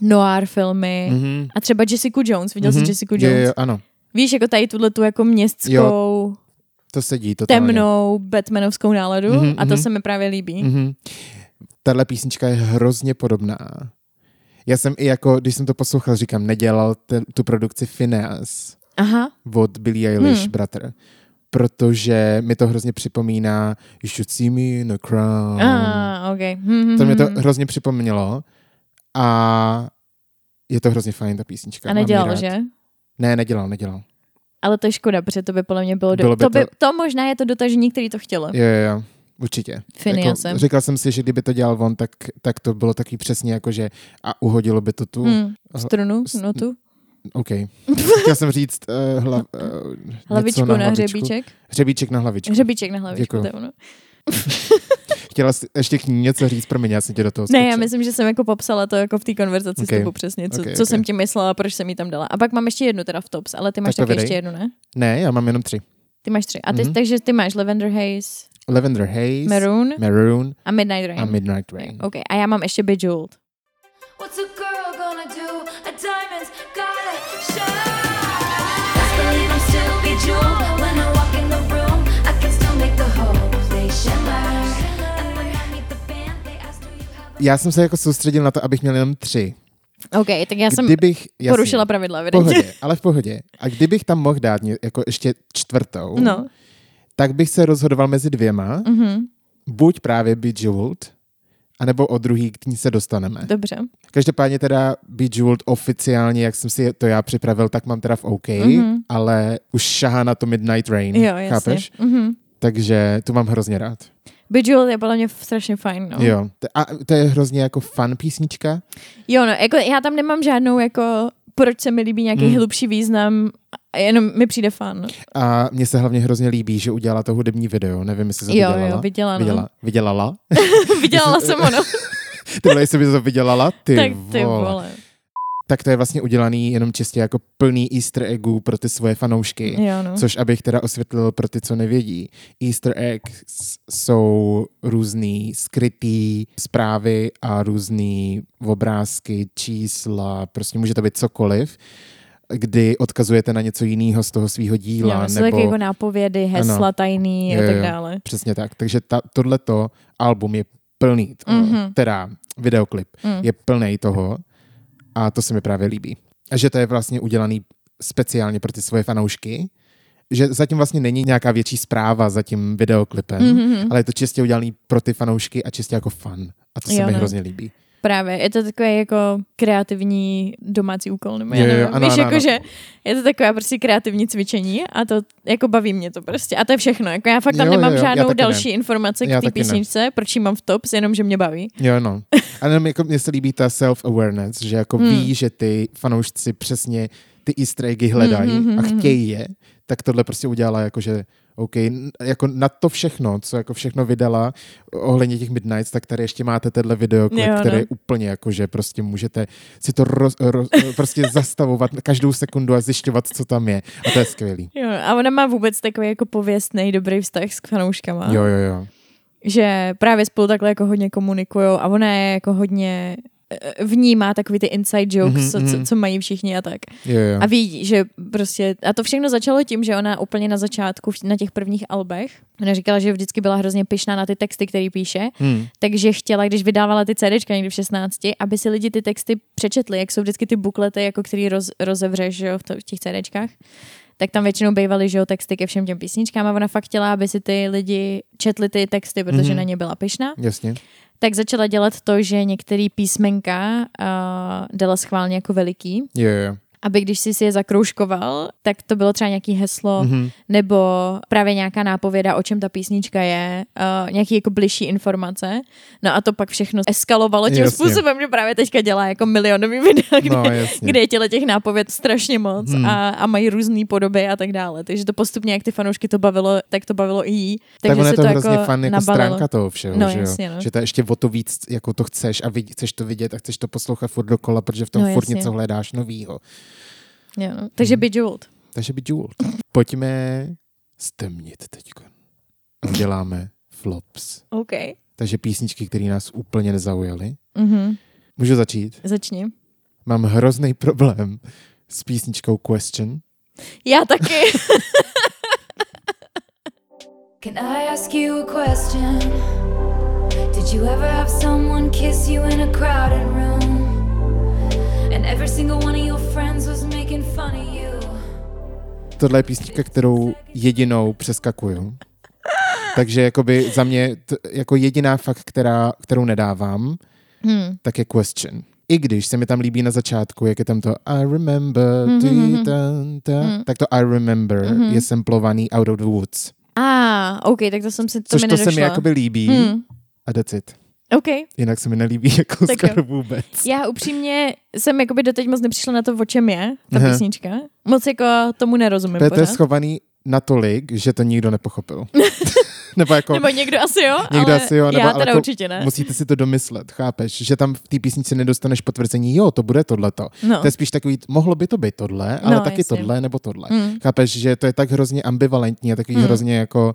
noir filmy Mhm. a třeba Jessica Jones, viděl Mhm. jsi Jessica Jo, Jones? jo, ano. Víš, jako tady tuhle tu jako městskou, To sedí totálně. temnou Batmanovskou náladu Mhm, a to mhm. se mi právě líbí. Mhm. Tahle písnička je hrozně podobná. Já jsem i jako, když jsem to poslouchal, říkám, nedělal te, tu produkci Phineas Aha, od Billie Eilish, Hmm. bratr. Protože mi to hrozně připomíná You should see me in a crown. ah, ok. Hm, To mě to hm, hm. hrozně připomnělo. A je to hrozně fajn, ta písnička. A nedělal, že? Ne, nedělal, nedělal. Ale to je škoda, protože to by podle mě bylo... Do... Bylo by to, by, to- to možná je to dotažení, který to chtělo. Jo, jo, jo. Určitě. Phineasem. Jako, říkal jsem si, že kdyby to dělal on, tak, tak to bylo taky přesně jako, že a uhodilo by to tu. Hmm, strunu, s- notu, OK. Chtěl jsem říct uh, hla, uh, hlavičku na, na, hřebíček. Hřebíček na hlavičku. Hřebíček na hlavičku, Děkuju. to je ono. Chtěla jsi ještě k ní něco říct, promiň, já jsem tě do toho Ne, já skočil. myslím, že jsem jako popsala to jako v té konverzaci Ok. s tebou přesně, co, Ok, co ok. jsem ti myslela, proč jsem ji tam dala. A pak mám ještě jednu teda v tops, ale ty máš Tak taky vydej. ještě jednu, ne? Ne, já mám jenom tři. Ty máš tři. A ty, Mhm. takže ty máš Lavender Haze, Lavender Haze, Maroon Maroon a Midnight Rain. a Midnight Rain. OK, a já mám ještě Bejeweled. What's a Já jsem se jako soustředil na to, abych měl jenom tři. OK, tak já jsem Kdybych, jasně, porušila pravidla, v evidentně. pohodě, ale v pohodě. A kdybych tam mohl dát jako ještě čtvrtou, No. tak bych se rozhodoval mezi dvěma. Mhm, Buď právě Bejeweled, anebo o druhý k ní se dostaneme. dobře. Každopádně teda Bejeweled oficiálně, jak jsem si to já připravil, tak mám teda v OK, Mhm. ale už šahá na to Midnight Rain, Jo, jasně. chápeš? Mhm. Takže tu mám hrozně rád. Bejeweled je podle mě strašně fajn, no. Jo. A to je hrozně jako fun písnička. Jo, no, jako já tam nemám žádnou jako proč se mi líbí nějaký Hmm. hlubší význam, a jenom mi přijde fan. A mně se hlavně hrozně líbí, že udělala to hudební video. Nevím, jestli to Jo, jo, viděla, no. Vyděla, vydělala? Vydělala jsem ono. Ty vole, jestli by to vydělala? Ty, tak ty vole. vole. Tak to je vlastně udělaný jenom čistě jako plný easter eggů pro ty svoje fanoušky. Jo, no. Což abych teda osvětlil pro ty, co nevědí. Easter eggs jsou různý skrytý zprávy a různý obrázky, čísla, prostě může to být cokoliv. kdy odkazujete na něco jiného z toho svého díla. Jo, nebo... jako nápovědy, hesla Ano. tajný a tak dále. Přesně tak. Takže ta, tohleto album je plný, Mhm. teda videoklip Mm. je plný toho a to se mi právě líbí. A že to je vlastně udělaný speciálně pro ty svoje fanoušky, že zatím vlastně není nějaká větší zpráva za tím videoklipem, Mhm. ale je to čistě udělaný pro ty fanoušky a čistě jako fun. A to se Jo, mi no. hrozně líbí. Právě, je to takový jako kreativní domácí úkol, nebo Jo, já nevím. ano, Víš, ano, jako, ano. že je to takové prostě kreativní cvičení a to jako baví mě to prostě. A to je všechno. Jako já fakt tam Jo, nemám jo, žádnou další ne. informace k té taky ne. písničce, proč ji mám v tops, jenom že mě baví. Jo, no. A jenom jako mně se líbí ta self-awareness, že jako Hmm. ví, že ty fanoušci přesně ty easter eggy hledají Hmm, hmm, a hmm, chtějí je, tak tohle prostě udělala jako, že OK, jako na to všechno, co jako všechno vydala ohledně těch Midnights, tak tady ještě máte tenhle videoklip, Jo, no. který je úplně jako, že prostě můžete si to roz, roz, prostě zastavovat každou sekundu a zjišťovat, co tam je. A to je skvělý. Jo, a ona má vůbec takový jako pověstný dobrý vztah s fanouškama. Jo, jo, jo. že právě spolu takhle jako hodně komunikují a ona je jako hodně vnímá takový ty inside jokes, Mhm, co, co, mhm. co mají všichni a tak. jo, jo. A ví, že prostě, a to všechno začalo tím, že ona úplně na začátku, na těch prvních albech, ona říkala, že vždycky byla hrozně pyšná na ty texty, které píše, Hmm. takže chtěla, když vydávala ty CDčka někdy v 16, aby si lidi ty texty přečetli, jak jsou vždycky ty buklety, jako který roz, rozevřeš že jo, v, to, v těch CDčkách. Tak tam většinou bývaly že jo, texty ke všem těm písničkám a ona fakt chtěla, aby si ty lidi četli ty texty, protože Mhm. na ně byla pyšná. Jasně. Tak začala dělat to, že některý písmenka uh, dala schválně jako veliký, Jo, jo. Aby když jsi si je zakroužkoval, tak to bylo třeba nějaký heslo, Mhm. nebo právě nějaká nápověda, o čem ta písnička je, uh, nějaký jako bližší informace. No a to pak všechno eskalovalo tím Jasně. způsobem, že právě teďka dělá jako milionový videa, kde, No, jasně. kde je těle těch nápověd strašně moc Hmm. a, a mají různé podoby a tak dále. Takže to postupně, jak ty fanoušky to bavilo, tak to bavilo i jí. Tak Takže ono je se to, to hrozně jako fun jako nabalilo. stránka toho všeho, No, že, jo? jasně, no. že to je ještě o to víc, jako to chceš a vid, chceš to vidět a chceš to poslouchat furt dokola, protože v tom No, furt jasně. něco hledáš novýho. Jo, no. Takže Hmm. Bejeweled. Takže by Jewel. Pojďme stemnit teď. Uděláme flops. OK. Takže písničky, které nás úplně nezaujaly. Mhm. Můžu začít? Začni. Mám hrozný problém s písničkou Question. Já taky. Can I ask you a question? Did you ever have someone kiss you in a crowded room? And every single one of your friends was you. Tohle je písnička, kterou jedinou přeskakuju. Takže jakoby za mě t- jako jediná fakt, která, kterou nedávám, Hmm. tak je Question. I když se mi tam líbí na začátku, jak je tam to I remember, Mhm, mhm. ta, Mhm. tak to I remember Mhm. je samplovaný Out of the Woods. A, ah, OK, tak to jsem si, to Což mi to nedošlo. se mi jakoby líbí Hmm. a that's it. OK. Jinak se mi nelíbí jako Tak skoro vůbec. Já upřímně jsem jakoby doteď moc nepřišla na to, o čem je ta Aha. písnička. Moc jako tomu nerozumím To je, schovaný natolik, že to nikdo nepochopil. Nebo jako Nebo někdo asi jo, Někdo ale asi jo, nebo já ale teda jako určitě ne. musíte si to domyslet, chápeš? Že tam v té písničce nedostaneš potvrzení, jo, to bude tohleto. No. To je spíš takový, mohlo by to být tohle, ale No, taky jasně. tohle nebo tohle. Hmm. Chápeš, že to je tak hrozně ambivalentní a takový Hmm. hrozně jako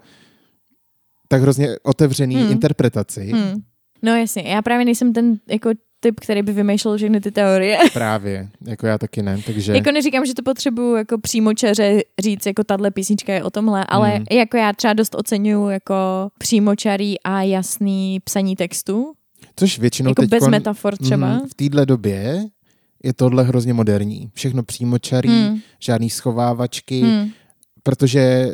tak hrozně otevřený Hmm. interpretaci. Hmm. No jasně, já právě nejsem ten jako typ, který by vymýšlel všechny ty teorie. Právě, jako já taky ne, takže Jako neříkám, že to potřebuju jako přímočaře říct, jako tahle písnička je o tomhle, ale Hmm. jako já třeba dost oceňuju jako přímočarý a jasný psaní textu, což většinou jako bez metafor třeba. Mhm, v téhle době je tohle hrozně moderní. Všechno přímočarý, Hmm. žádný schovávačky, Hmm. protože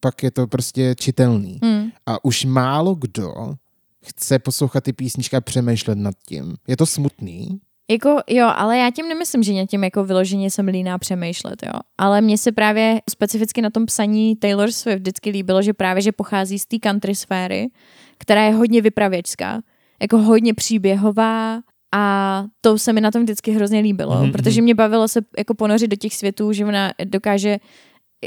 pak je to prostě čitelný. Hmm. A už málo kdo chce poslouchat ty písničky a přemýšlet nad tím. Je to smutný, Jako jo, ale já tím nemyslím, že nad tím jako vyloženě jsem líná přemýšlet, jo. Ale mně se právě specificky na tom psaní Taylor Swift vždycky líbilo, že právě, že pochází z té country sféry, která je hodně vypravěčská, jako hodně příběhová a to se mi na tom vždycky hrozně líbilo, Mhm, mm-hmm. protože mě bavilo se jako ponořit do těch světů, že ona dokáže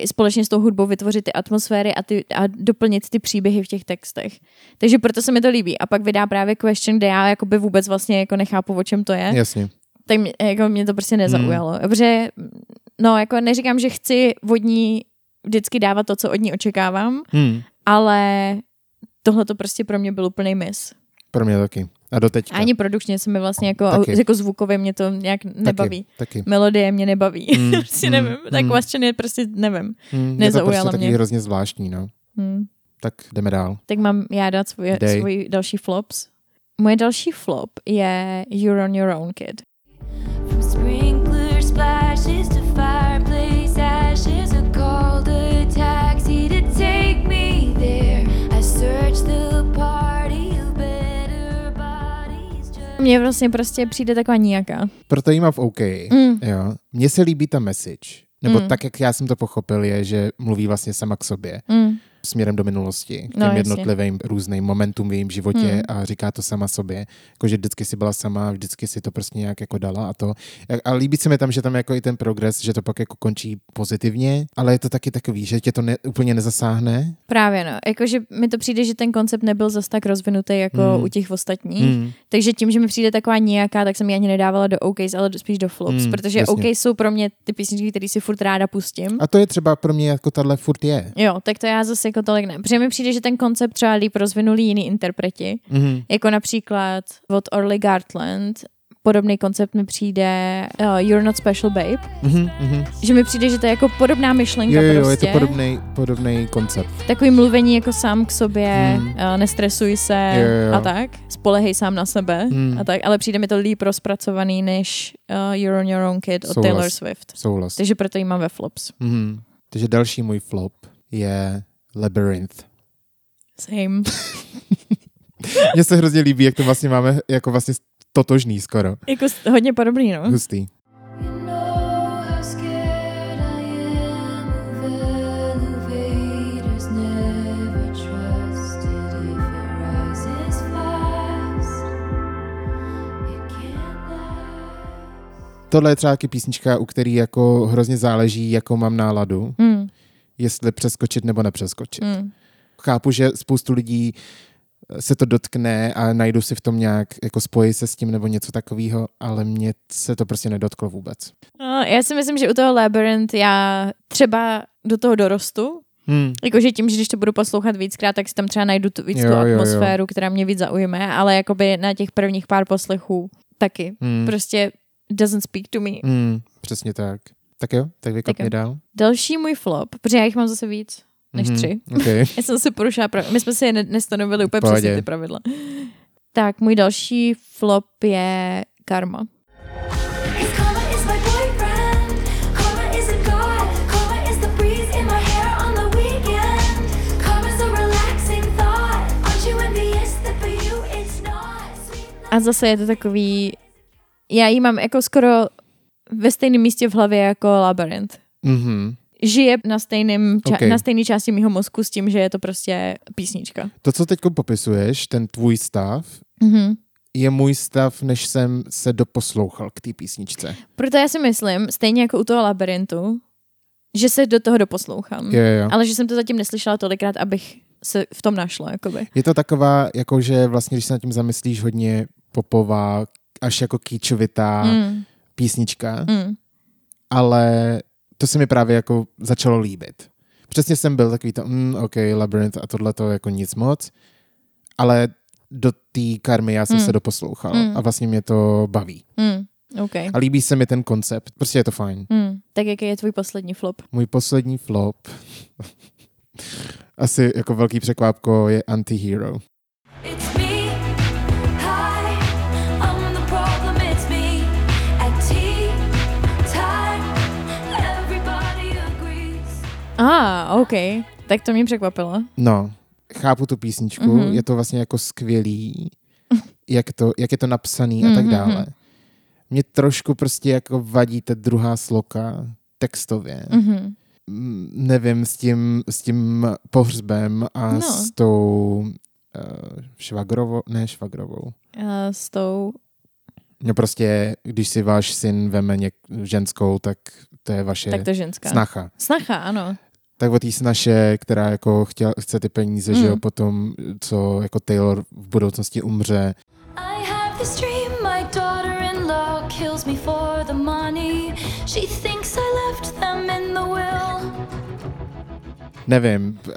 společně s tou hudbou vytvořit ty atmosféry a, ty, a doplnit ty příběhy v těch textech. Takže proto se mi to líbí. A pak vydá právě Question, kde já jakoby vůbec vlastně jako nechápu, o čem to je jasně. tak mě, jako mě to prostě nezaujalo. Hmm. Mm. Protože, no, jako neříkám, že chci od ní vždycky dávat to, co od ní očekávám, Hmm. ale tohle to prostě pro mě byl úplný mis. Pro mě taky. A do teďka. Ani produkčně se mi vlastně jako, Taky. jako zvukově mě to nějak nebaví. Taky. taky. Melodie mě nebaví. Mm, prostě mm, nevím. Tak mm. Question je prostě, nevím. Mm, je to nezaujala prostě taky mě. hrozně zvláštní, no. Hmm. Tak jdeme dál. Tak mám já dát Dej. svůj další flops. Moje další flop je You're on your own kid. Mně vlastně prostě přijde taková nijaká. Proto jí mám v OK. Mm. Jo. Mně se líbí ta message. Nebo Mm. tak, jak já jsem to pochopil, je, že mluví vlastně sama k sobě. Mm. Směrem do minulosti, k těm No, jasně. jednotlivým různým momentům v jejím životě Hmm. a říká to sama sobě. Jako, že vždycky si byla sama, vždycky si to prostě nějak jako dala a to. A líbí se mi tam, že tam jako i ten progres, že to pak jako končí pozitivně, ale je to taky takový, že tě to ne, úplně nezasáhne. Právě no, jakože mi to přijde, že ten koncept nebyl zas tak rozvinutý jako Mm. u těch ostatních. Hmm. Takže tím, že mi přijde taková nijaká, tak jsem ji ani nedávala do OKs, ale spíš do flops, Mm, protože jasně. OK jsou pro mě ty písničky, které si furt ráda pustím. A to je třeba pro mě jako tahle furt je. Jo, tak to já zase jako tolik ne. Protože mi přijde, že ten koncept třeba líp rozvinuli jiný interpreti. Mhm. Jako například od Orly Gartland. Podobný koncept mi přijde uh, You're Not Special Babe. Mhm, mhm. Že mi přijde, že to je jako podobná myšlenka Jo, jo, jo, prostě. je to podobný, podobný koncept. Takový mluvení jako sám k sobě, Hmm. uh, nestresuj se Jo, jo, jo. a tak. Spolehej sám na sebe Hmm. a tak. Ale přijde mi to líp rozpracovaný než uh, You're on your own kid od Souhlas. Taylor Swift. Souhlas. Takže proto ji mám ve flops. Mhm. Takže další můj flop je Labyrinth. Same. Mně se hrozně líbí, jak to vlastně máme jako vlastně totožný skoro. jako hodně podobný, no. Hustý. Tohle je třeba taky písnička, u který jako hrozně záleží, jakou mám náladu, Mm, jestli přeskočit nebo nepřeskočit. mm. Chápu, že spoustu lidí se to dotkne a najdu si v tom nějak, jako spojí se s tím nebo něco takového, ale mně se to prostě nedotklo vůbec. No, já si myslím, že u toho Labyrinth já třeba do toho dorostu, Hmm. jakože tím, že když to budu poslouchat víckrát, tak si tam třeba najdu tu, víc Jo, tu jo, jo. atmosféru, která mě víc zaujme, ale jakoby na těch prvních pár poslechů taky. Hmm. Prostě doesn't speak to me. Hmm. Přesně tak. Tak jo, tak vykop Tak jo. mě dál. Další můj flop, protože já jich mám zase víc než Mhm. tři. Okay. Já jsem se porušila, prav- my jsme si je ne- nestanovili úplně Pohodě. přesně ty pravidla. Tak, můj další flop je Karma. Cause karma is my boyfriend. Karma is a god. Karma is the breeze in my hair on the weekend. Karma's a relaxing thought. Aren't you envious that for you it's not? Sweet A zase je to takový, já ji mám jako skoro ve stejném místě v hlavě jako Labyrinth. Mhm. Žije na, stejným ča- Okay. na stejné části mýho mozku s tím, že je to prostě písnička. To, co teď popisuješ, ten tvůj stav, Mhm. je můj stav, než jsem se doposlouchal k té písničce. Proto já si myslím, stejně jako u toho Labyrintu, že se do toho doposlouchám. Jo, jo, jo. Ale že jsem to zatím neslyšela tolikrát, abych se v tom našla, jakoby. Je to taková, jako že vlastně, když se nad tím zamyslíš, hodně popová, až jako kýčovitá Mm, písnička, mm. ale to se mi právě jako začalo líbit. Přesně jsem byl takový to, mm, OK, Labyrinth a tohle to jako nic moc, ale do té karmy já jsem Mm. se doposlouchal Mm. a vlastně mě to baví. Mm, OK. A líbí se mi ten koncept, prostě je to fajn. Mm. Tak jaký je tvůj poslední flop? Můj poslední flop, asi jako velký překvápko, je Antihero. Ah, OK. Tak to mě překvapilo. No, chápu tu písničku, Mhm. mm-hmm. je to vlastně jako skvělý, jak, to, jak je to napsaný a tak Mhm, dále. mhm. Mě trošku prostě jako vadí ta druhá sloka textově. Mhm. Mm, Nevím, s tím, s tím pohřbem a No. s tou uh, švagrovou, ne švagrovou. Uh, s tou... No prostě, když si váš syn veme něk, ženskou, tak to je vaše Tak to ženská. snacha. Snacha, ano. Tak o té snaše, která jako chtěla, chce ty peníze, mm. že jo, Mm. potom, co jako Taylor v budoucnosti umře. I have this dream, my daughter-in-law kills me for the money. She thinks I left them in the will. Nevím, uh,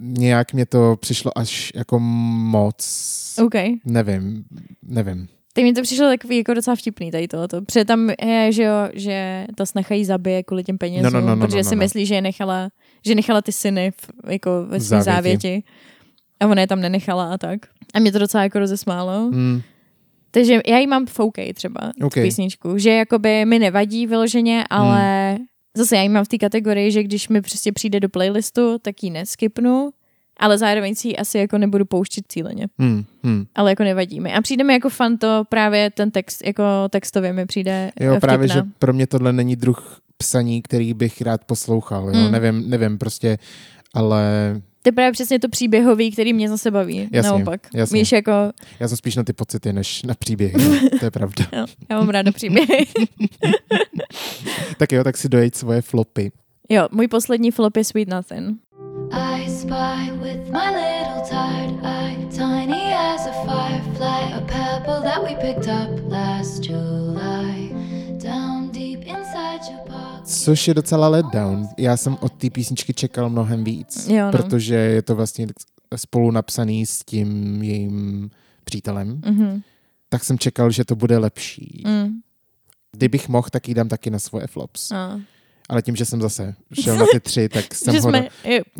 nějak mě to přišlo až jako moc, OK. nevím, nevím. Tak mi to přišlo takový jako docela vtipný tady tohleto. Protože tam je, že jo, že to nechají zabije kvůli těm penězům, No, no, no, no, protože no, si no. myslí, že je nechala, že nechala ty syny v, jako ve svým Závěti. závěti. A ona je tam nenechala a tak. A mě to docela jako rozesmálo. Hmm. Takže já jí mám v OK třeba, OK. okay. tu písničku, že jakoby mi nevadí vyloženě, ale Hmm. zase já jí mám v té kategorii, že když mi prostě přijde do playlistu, tak ji neskipnu, ale zároveň si ji asi jako nebudu pouštět cíleně. Hmm. Hmm. Ale jako nevadí mi. A přijde mi jako fan to právě ten text, jako textově mi přijde Jo, eh, právě, vtipná. že pro mě tohle není druh psaní, který bych rád poslouchal. Jo? Hmm. Nevím, nevím, prostě, ale To je právě přesně to příběhový, který mě zase baví. Jasně, naopak. jasně. Víš, jako, já jsem spíš na ty pocity, než na příběhy. No, to je pravda. jo, já mám ráda příběhy. Tak jo, tak si dojít svoje flopy. jo, můj poslední flop je Sweet Nothing. I spy with my little tired eye, tiny as a firefly, a pebble that we picked up last July. Což je docela letdown. Já jsem od té písničky čekal mnohem víc, Jo, no. protože je to vlastně spolu napsaný s tím jejím přítelem. Mhm. Tak jsem čekal, že to bude lepší. Mm. Kdybych mohl, tak jí dám taky na svoje flops. A. Ale tím, že jsem zase šel na ty tři, tak jsem ho jsme,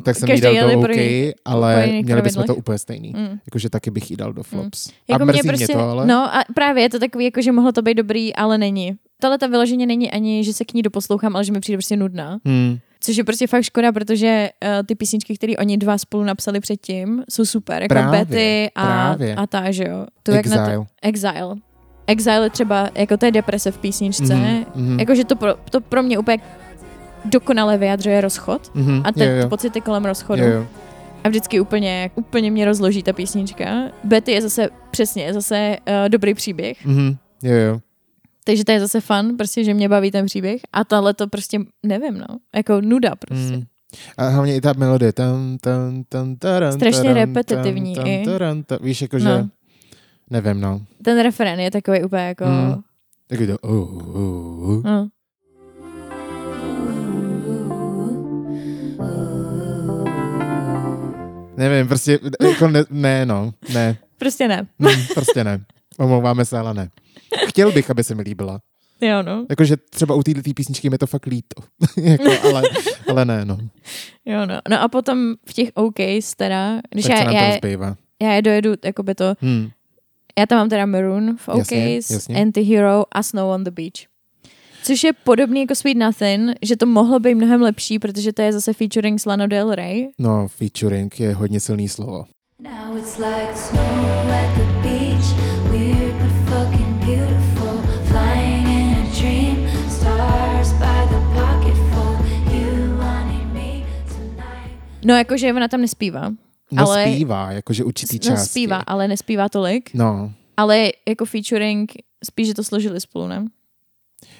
tak jsem jí dal do OK, jiný- ale měli bychom to úplně stejný. Mm. Jakože taky bych jí dal do flops. Jako a mrzí mě, mě, prostě, to, ale... No a právě je to takový, jako, že mohlo to být dobrý, ale není. Tohle ta vyloženě není ani, že se k ní doposlouchám, ale že mi přijde prostě nudná. Hmm. Což je prostě fakt škoda, protože uh, ty písničky, které oni dva spolu napsali předtím, jsou super. Jako Právě, Betty a, právě. a ta, že jo. Tu, jak na to, Exile. Exile. Exile je třeba, jako to je deprese v písničce. Mhm, mhm. Jakože to pro, to pro mě úplně dokonale vyjadřuje rozchod. Mhm, A ty jo, jo. pocity kolem rozchodu. Jo, jo. A vždycky úplně, úplně mě rozloží ta písnička. Betty je zase, přesně, je zase uh, dobrý příběh. Mhm, jo, jo. Takže to je zase fun, prostě, že mě baví ten příběh. A tahle to prostě, nevím, no. Jako nuda prostě. Mm. A hlavně i ta melodie. Tam, tam, tam, taran, Strašně taran, repetitivní Tam, tam, taran, ta, víš, jakože... No. Nevím, no. Ten referen je takový úplně jako... Mm. Taky to... Uh, uh, uh. No. Nevím, prostě jako ne, ne, no. Ne. Prostě ne. Hmm, prostě ne. Omlouváme se, ale ne. Chtěl bych, aby se mi líbila. Jo, no. Jakože třeba u této písničky mi to fakt líto. jako, ale, ale ne, no. Jo, no. No a potom v těch OKs teda, když Tak já, já, zbývá? já je dojedu, jakoby to, Hmm. já tam mám teda Maroon v OKs, Jasně, jasně. Anti-Hero a Snow on the Beach. Což je podobný jako Sweet Nothing, že to mohlo být mnohem lepší, protože to je zase featuring s Lana Del Rey. No, featuring je hodně silný slovo. Now it's like snow at the beach, weird but fucking beautiful. Flying in a dream, stars by the pocketful. You wanted me tonight. No jakože ona tam nespívá. No Ale- zpívá, jakože určitý části. No zpívá, ale nespívá tolik. No, Ale jako featuring, spíš, že to složili spolu, ne?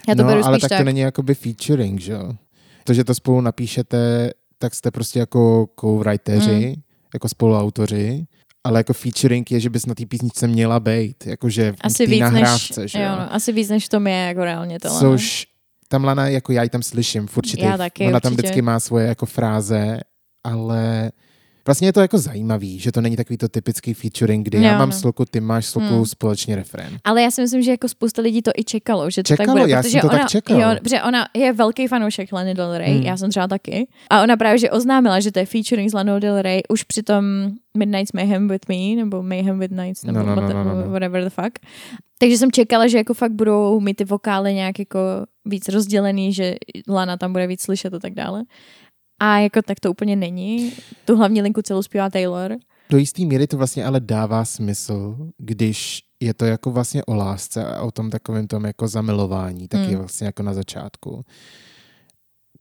Já to no beru ale tak, tak. to není jakoby featuring, že jo? To, že to spolu napíšete, tak jste prostě jako co-writeři, Mm. jako spoluautoři, ale jako featuring je, že bys na té písničce měla být, jakože v asi víc, nahrávce, než, že jo, jo? no, asi víc než v tom je jako reálně to. Což tam Lana, jako já ji tam slyším v určitých, Já taky, ona tam určitě. vždycky má svoje jako fráze, ale vlastně je to jako zajímavý, že to není takový to typický featuring, kdy já Jo, mám no. sloku, ty máš sloku, Hmm. společně refrén. Ale já si myslím, že jako spousta lidí to i čekalo, že to Čekalo, tak bude, já protože jsem to ona, tak čekal. Jo, protože ona je velký fanoušek Lany Del Rey, Hmm. já jsem třeba taky. A ona právě, že oznámila, že to je featuring s Lanou Del Rey už při tom Midnight's Mayhem with Me, nebo Mayhem with Nights, nebo No, no, no, no, no, no. whatever the fuck. Takže jsem čekala, že jako fakt budou mít ty vokály nějak jako víc rozdělený, že Lana tam bude víc slyšet a tak dále. A jako tak to úplně není. Tu hlavní linku celou zpívá Taylor. Do jistý míry to vlastně ale dává smysl, když je to jako vlastně o lásce a o tom takovém tom jako zamilování, taky Hmm. vlastně jako na začátku.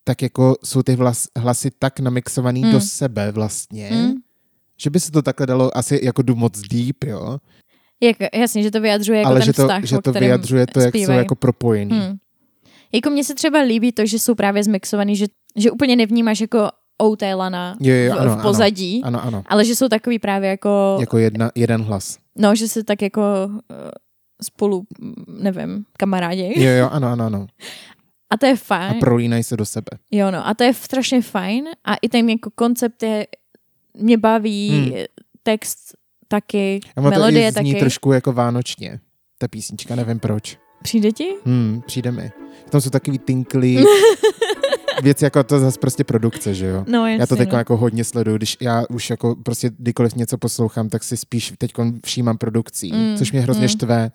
Tak jako jsou ty vlas, hlasy tak namixovaný Hmm. do sebe vlastně, Hmm? že by se to takhle dalo asi jako jdu moc deep, jo? Jak, jasně, že to vyjadřuje jako ale ten že to, vztah, že to vyjadřuje to, jak jsou zpívají. jako propojený. Hmm. Jako mně se třeba líbí to, že jsou právě zmixovaný, že, že úplně nevnímáš jako OT Lana Jo, jo, v, ano, v pozadí, Ano, ano. ale že jsou takový právě jako, Jako jedna, jeden hlas. no, že se tak jako uh, spolu, nevím, kamarádi. Jo, jo, ano, ano, ano. A to je a fajn. prolínají se do sebe. Jo, no. A to je strašně fajn. A i ten jako koncept je, mě baví, Hmm. text taky, A ono to melodie i zní taky. trošku jako vánočně. Ta písnička, nevím proč. Přijde ti? Hmm, přijde mi. Tam jsou takový tinklý věci, jako to zase prostě produkce, že jo? No, jasně, Já to teď no. jako hodně sleduju, když já už jako prostě kdykoliv něco poslouchám, tak si spíš teď všímám produkcí, Mm, což mě hrozně mm. štve,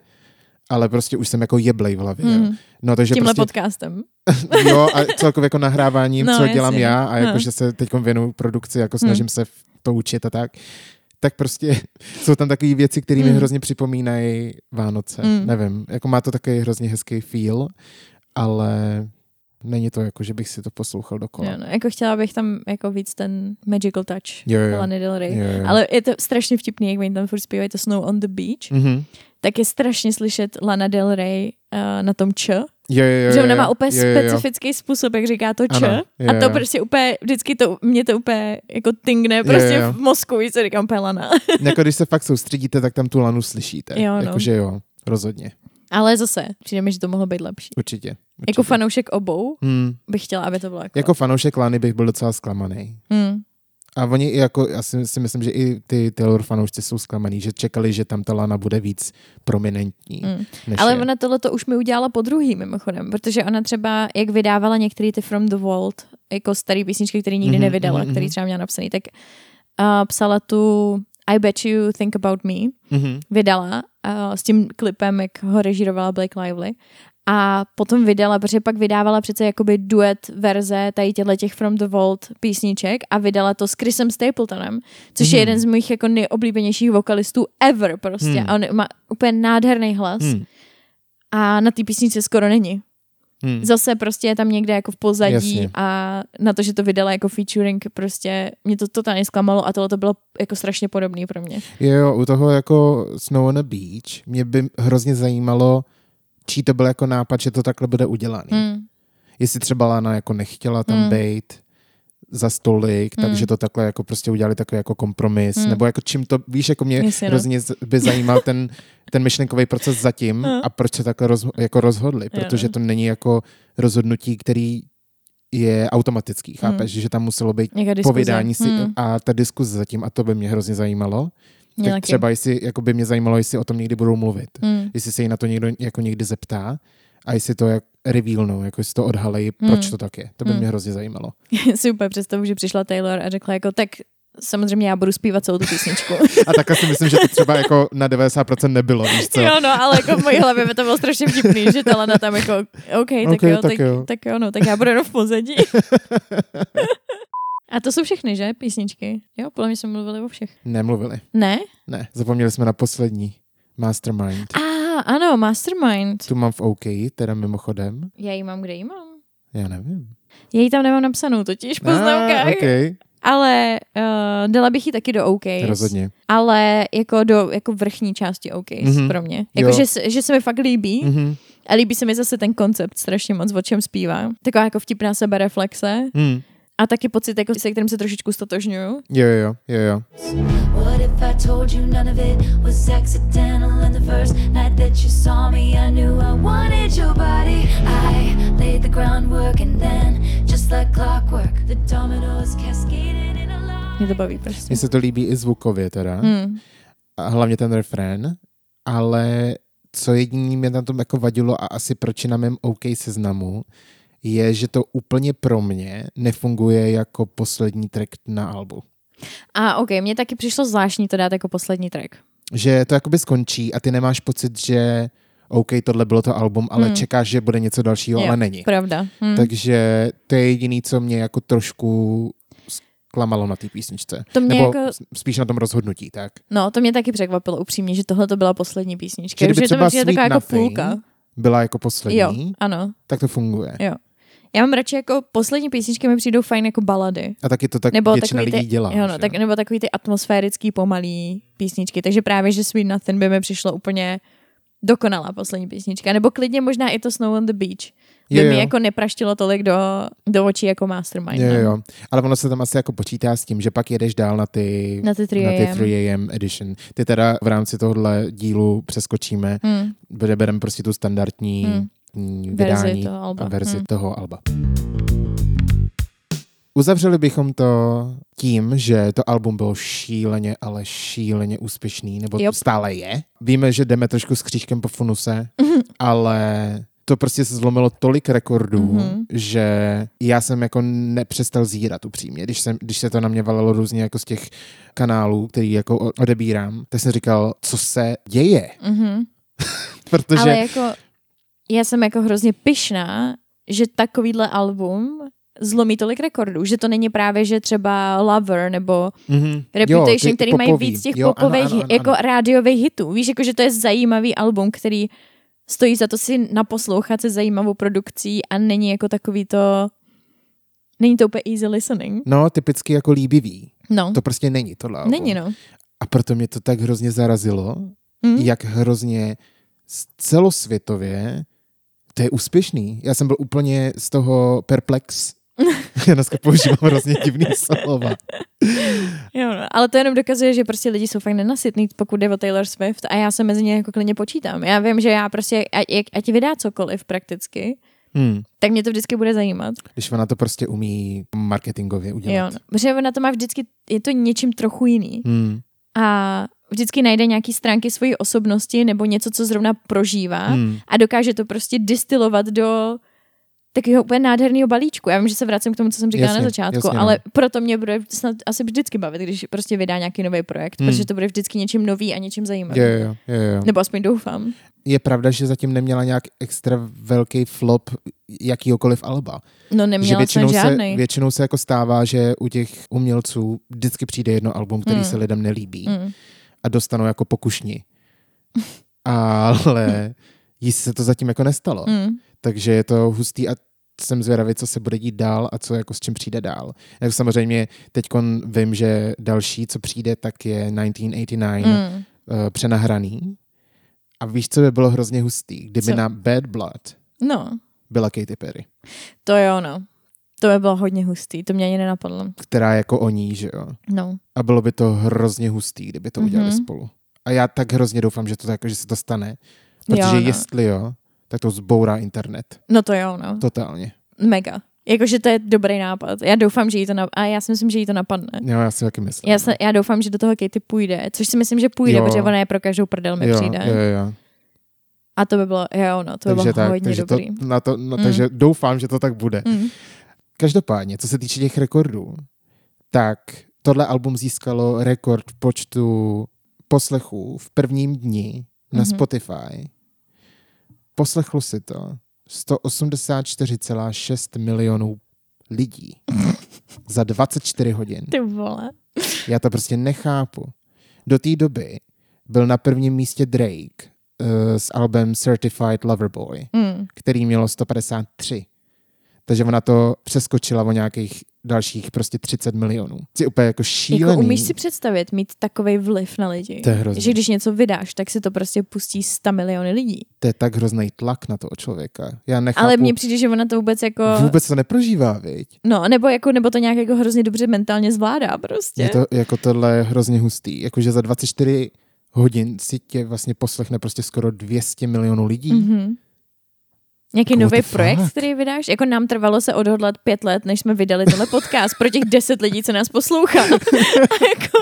ale prostě už jsem jako jeblej v hlavě. jo. Mm. No takže Tímhle prostě, podcastem. jo, a celkově jako nahráváním, No, co jasně, dělám já a jako, No. že se teď věnuju produkci, jako snažím se v- to učit a tak, tak prostě jsou tam takové věci, které mi Mm. hrozně připomínají Vánoce. Mm. Nevím, jako má to takový hrozně hezký feel, ale není to jako, že bych si to poslouchal dokola. Jo, no. Jako chtěla bych tam jako víc ten magical touch. Jo, jo. Lana Del Rey. Jo, jo. Ale je to strašně vtipný, jak oni tam furt zpívají to Snow on the Beach, Mhm. Tak je strašně slyšet Lana Del Rey uh, na tom č, Jo, jo, jo, že ona má úplně jo, jo, jo. specifický způsob, jak říká to č. Ano, jo, a to prostě úplně, vždycky to, mě to úplně jako tingne prostě jo. v mozku, víš, co říkám, úplně Lana. jako když se fakt soustředíte, tak tam tu lanu slyšíte. Jo, no. Jakože jo, rozhodně. Ale zase, přijde mi, že to mohlo být lepší. Určitě. určitě. Jako fanoušek obou Hmm. bych chtěla, aby to bylo jako... Jako fanoušek Lany bych byl docela zklamaný. Hmm. A oni i jako, já si, si myslím, že i ty Taylor fanoušci jsou zklamaný, že čekali, že tam ta Lana bude víc prominentní. Mm. Ale je. ona tohle to už mi udělala po druhý mimochodem, protože ona třeba, jak vydávala některé ty From the Vault, jako staré písničky, které nikdy Mhm, nevydala, mhm, který mhm. třeba měla napsaný, tak uh, psala tu I Bet You Think About Me, Mhm. vydala uh, s tím klipem, jak ho režírovala Blake Lively. A potom vydala, protože pak vydávala přece jakoby duet verze tady těchto těch From the Vault písniček a vydala to s Chrisem Stapletonem, což je Mhm. jeden z mých jako nejoblíbenějších vokalistů ever prostě. Hmm. A on má úplně nádherný hlas Hmm. a na té písničce skoro není. Hmm. Zase prostě je tam někde jako v pozadí Jasně. a na to, že to vydala jako featuring, prostě mě to totálně zklamalo a tohle to bylo jako strašně podobný pro mě. Jo, jo, u toho jako Snow on a Beach mě by hrozně zajímalo, čí to byl jako nápad, že to takhle bude udělaný. Hmm. Jestli třeba Lana jako nechtěla tam Hmm. být za stolik, Hmm. takže to takhle jako prostě udělali takový jako kompromis, Hmm. nebo jako čím to, víš, jako mě no. hrozně by zajímal ten, ten myšlenkový proces zatím Hmm. a proč se takhle roz, jako rozhodli, protože no. to není jako rozhodnutí, který je automatický, chápeš, že tam muselo být povídání si Hmm. a ta diskuze zatím a to by mě hrozně zajímalo. Mě tak taky. třeba jestli, jako by mě zajímalo, jestli o tom někdy budou mluvit. Hmm. Jestli se jí na to někdo jako někdy zeptá a jestli to jak revealnou, jako jestli to odhalejí, Hmm. proč to tak je. To by Hmm. mě hrozně zajímalo. si úplně představu, že přišla Taylor a řekla jako, tak samozřejmě já budu zpívat celou tu písničku. A takhle si myslím, že to třeba jako na 90% nebylo, víš co? jo, no, ale jako v mojí hlavě by to bylo strašně vtipný, že ta Lana tam jako, OK, tak, Ok, jo, tak tak, jo. tak jo, no, tak já budu jenom v pozadí. a to jsou všechny, že, písničky? Jo, podle mě jsme mluvili o všech. Nemluvili. Ne? Ne, zapomněli jsme na poslední. Mastermind. A ah, ano, Mastermind. Tu mám v OK, teda mimochodem. Já ji mám, kde ji mám? Já nevím. Já ji tam nemám napsanou totiž v poznámkách. Ah, OK, Ale uh, dala bych ji taky do OK. rozhodně. Ale jako do jako vrchní části OK Mhm. mm-hmm. pro mě. Jako, že, se- že se mi fakt líbí. Mhm. A líbí se mi zase ten koncept strašně moc, o čem zpívá. Taková jako vtipná sebereflexe. Hmm. A taky pocit, jako, se kterým se trošičku stotožňuju. Jo, jo, jo, jo. What if I told you none of it was accidental? And the first night that you saw me, I knew I wanted your body. I laid the groundwork, and then, just like clockwork, the dominoes cascaded in a line. Mě to baví prostě. Mně se to líbí i zvukově teda. Hmm. A hlavně ten refrén. Ale co jediný mě na tom jako vadilo a asi proč je na mém OK seznamu, je, že to úplně pro mě nefunguje jako poslední track na albu. A OK, mně taky přišlo zvláštní to dát jako poslední track. Že to jakoby skončí a ty nemáš pocit, že OK, tohle bylo to album, ale Hmm. čekáš, že bude něco dalšího, Jo, ale není. Pravda. Hmm. Takže to je jediný, co mě jako trošku zklamalo na té písničce. To mě Nebo jako- spíš na tom rozhodnutí, tak. No, to mě taky překvapilo upřímně, že tohle to byla poslední písnička. Že to třeba přijde Sweet taková jako půlka. Byla jako poslední, Jo, ano. tak to funguje. Jo. Já mám radši jako poslední písničky mi přijdou fajn jako balady. A taky to tak nebo většina takový ty, lidí dělá. jo, no, tak, nebo takový ty atmosférický pomalý písničky. Takže právě, že Sweet Nothing by mi přišlo úplně dokonalá poslední písnička. Nebo klidně možná i to Snow on the Beach. By Jo, mi jo. jako nepraštilo tolik do, do očí jako Mastermind. Jo, no. jo. Ale ono se tam asi jako počítá s tím, že pak jedeš dál na ty, Na ty 3 na ty AM. 3 AM edition. Ty teda v rámci tohohle dílu přeskočíme, Hmm. bude bereme prostě tu standardní Hmm. Kompletní Verzi vydání toho alba. a verzi Hm. toho alba. Uzavřeli bychom to tím, že to album bylo šíleně, ale šíleně úspěšný, nebo Jop. stále je. Víme, že jdeme trošku s křížkem po funuse, ale to prostě se zlomilo tolik rekordů, Mhm. že já jsem jako nepřestal zírat upřímně. Když, jsem, když se to na mě valilo různě jako z těch kanálů, který jako odebírám, tak jsem říkal, co se děje. Mhm. Protože Ale jako, já jsem jako hrozně pyšná, že takovýhle album zlomí tolik rekordů, že to není právě, že třeba Lover nebo Mhm. Reputation, Jo, ty který mají popový. víc těch Jo, popových, ano, ano, jako ano. rádiových hitů. Víš, jako, že to je zajímavý album, který stojí za to si naposlouchat se zajímavou produkcí a není jako takový to, není to úplně easy listening. No, typicky jako líbivý. No, To prostě není tohle album. není no. A proto mě to tak hrozně zarazilo, Hm? jak hrozně celosvětově to je úspěšný. Já jsem byl úplně z toho perplex. Já dneska používám hrozně divný slova. Jo, no. Ale to jenom dokazuje, že prostě lidi jsou fakt nenasytný, pokud jde o Taylor Swift a já se mezi ně jako klidně počítám. Já vím, že já prostě, ať, ať vydá cokoliv prakticky, Hmm. tak mě to vždycky bude zajímat. Když ona to prostě umí marketingově udělat. Jo, no. Protože ona to má vždycky, je to něčím trochu jiný. Hmm. A vždycky najde nějaký stránky svojí osobnosti nebo něco, co zrovna prožívá Hmm. a dokáže to prostě distilovat do takového úplně nádherného balíčku. Já vím, že se vracím k tomu, co jsem říkala Jasně, na začátku, jasně, no. ale proto mě bude snad asi vždycky bavit, když prostě vydá nějaký nový projekt, Hmm. protože to bude vždycky něčím nový a něčím zajímavým. Jo, jo, jo, jo. Nebo aspoň doufám. Je pravda, že zatím neměla nějak extra velký flop jakýhokoliv alba. No že neměla většinou jsem se, žádný. většinou se jako stává, že u těch umělců vždycky přijde jedno album, který Mm. se lidem nelíbí Mm. A dostanou jako pokušni. Ale jí se to zatím jako nestalo. Mm. Takže je to hustý a jsem zvědavý, co se bude dít dál a co jako s čím přijde dál. Jako samozřejmě teď vím, že další, co přijde, tak je 1989 mm. Mm. uh, přenahraný. A víš, co by bylo hrozně hustý? Kdyby Co? na Bad Blood No, byla Katy Perry, to jo, no. To by bylo hodně hustý, to mě ani nenapadlo. která jako o ní, že jo? No. A bylo by to hrozně hustý, kdyby to udělali Mhm. spolu. A já tak hrozně doufám, že to tak, že se to stane. Protože Jo, no. jestli jo, tak to zbourá internet. no to jo, no. Totálně. Mega. Jakože to je dobrý nápad. Já doufám, že jí to, na... a já si myslím, že jí to napadne. Jo, já si taky myslím. Já, se, já doufám, že do toho Katy půjde, což si myslím, že půjde, Jo. protože ona je pro každou prdel mi jo, přijde. jo, jo. A to by bylo, jo, no, to by takže bylo tak, hodně takže, to, dobrý. na to, no, Mm. takže doufám, že to tak bude. Mm. Každopádně, co se týče těch rekordů, tak tohle album získalo rekord v počtu poslechů v prvním dni na Mhm. Spotify. Poslechlo si to 184,6 milionů lidí za 24 hodin. Ty vole. Já to prostě nechápu. Do té doby byl na prvním místě Drake uh, s albem Certified Lover Boy, Mm. který mělo 153. Takže ona to přeskočila o nějakých dalších prostě 30 milionů. Je úplně jako šílený. Jako umíš si představit mít takový vliv na lidi? To je hrozný. Že když něco vydáš, tak si to prostě pustí 100 miliony lidí. To je tak hrozný tlak na toho člověka. Já nechápu. Ale mně přijde, že ona to vůbec jako... Vůbec to neprožívá, viď? No, nebo, jako, nebo to nějak jako hrozně dobře mentálně zvládá prostě. Je to jako tohle je hrozně hustý. Jakože za 24 hodin si tě vlastně poslechne prostě skoro 200 milionů lidí. Mm-hmm. Nějaký nový projekt, který vydáš? Jako nám trvalo se odhodlat pět let, než jsme vydali tenhle podcast pro těch deset lidí, co nás poslouchá. A, jako,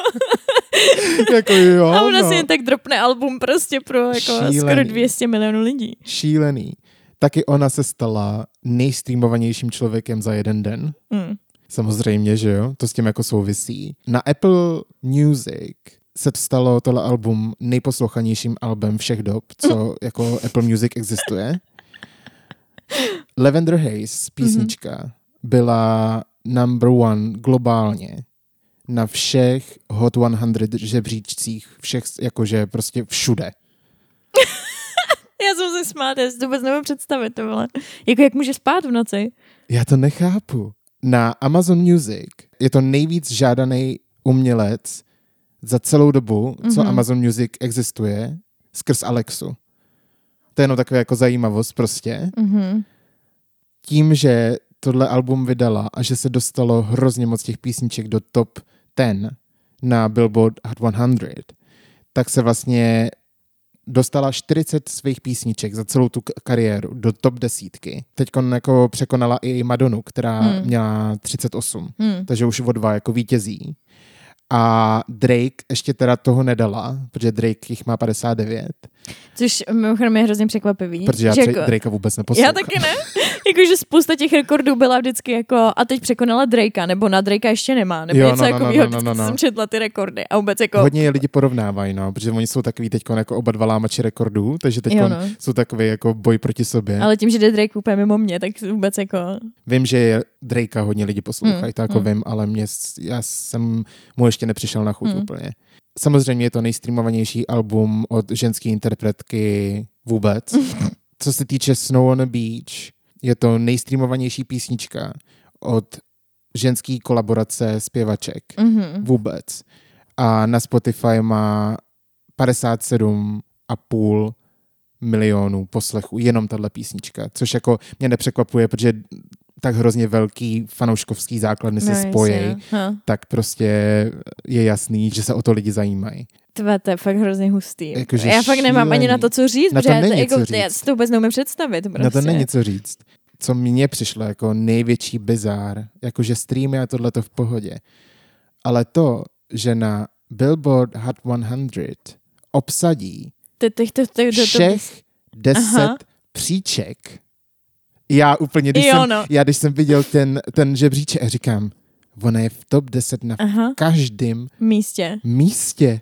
jako jo, a ona no. si jen tak dropne album prostě pro jako skoro Šílený. 200 milionů lidí. Šílený. Taky ona se stala nejstreamovanějším člověkem za jeden den. Mm. Samozřejmě, že jo, to s tím jako souvisí. Na Apple Music se stalo tohle album nejposlouchanějším albem všech dob, co jako Apple Music existuje. Lavender Haze, písnička, byla number one globálně na všech Hot 100 žebříčcích, všech, jakože prostě všude. Já jsem se smát, já si to vůbec nemůžu představit, to vole. Jako jak může spát v noci? Já to nechápu. Na Amazon Music je to nejvíc žádaný umělec za celou dobu, co Mhm. Amazon Music existuje, skrz Alexu. To je jenom taková jako zajímavost prostě. Mhm. Tím, že tohle album vydala a že se dostalo hrozně moc těch písniček do top 10 na Billboard Hot 100, tak se vlastně dostala 40 svých písniček za celou tu kariéru do top desítky. Teď jako překonala i Madonu, která Hmm. měla 38, Hmm. takže už o dva jako vítězí. A Drake ještě teda toho nedala, protože Drake jich má 59, Což mimochodem je hrozně překvapivý. protože já jako... jako, Drakea vůbec neposlouchám. já taky ne. Jakože spousta těch rekordů byla vždycky jako a teď překonala Drakea, nebo na Drakea ještě nemá, nebo Jo, něco no, no, takového, no, no, no, no. jsem četla ty rekordy a vůbec jako... Hodně je lidi porovnávají, no, protože oni jsou takový teď jako oba dva lámači rekordů, takže teď no. jsou takový jako boj proti sobě. Ale tím, že jde Drake úplně mimo mě, tak vůbec jako... Vím, že je Drakea hodně lidi poslouchají, Mm, to jako mm. vím, ale mě, já jsem mu ještě nepřišel na chuť Mm. úplně. Samozřejmě je to nejstreamovanější album od ženské interpretky vůbec. Co se týče Snow on a Beach, je to nejstreamovanější písnička od ženský kolaborace zpěvaček Mhm. vůbec. A na Spotify má 57,5 milionů poslechů, jenom tahle písnička, což jako mě nepřekvapuje, protože tak hrozně velký fanouškovský základny se No, spojí, tak prostě je jasný, že se o to lidi zajímají. Tvé, to je fakt hrozně hustý. Jakože já fakt nemám ani na to, co říct, Na to protože není jako, co já říct. si to vůbec neumím představit. Prostě. Na to není co říct. Co mně přišlo jako největší bizár, jakože streamy a tohle to v pohodě, ale to, že na Billboard Hot 100 obsadí všech deset příček. Já úplně, když, Jo, jsem, no. já když jsem viděl ten, ten žebříček, říkám, ona je v top 10 na Aha, každém místě. místě.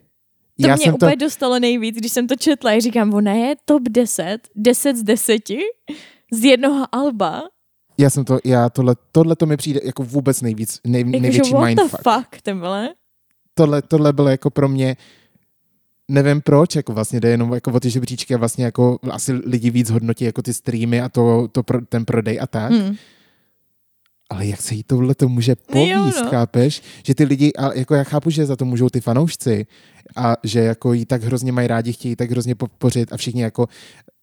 To já mě jsem úplně dostalo nejvíc, když jsem to četla. Já říkám, ona je top 10, 10 z 10 z jednoho alba. já jsem to, já tohle, tohle to mi přijde jako vůbec nejvíc, nej, Jakože největší what the mindfuck. fuck, ty vole. Tohle, tohle bylo jako pro mě, nevím proč, jako vlastně jde jenom jako o ty žebříčky a vlastně jako asi lidi víc hodnotí jako ty streamy a to, to pro, ten prodej a tak. Hmm. Ale jak se jí tohle to může povíst, Jo, no. no. chápeš? Že ty lidi, a jako já chápu, že za to můžou ty fanoušci a že jako jí tak hrozně mají rádi, chtějí tak hrozně podpořit a všichni jako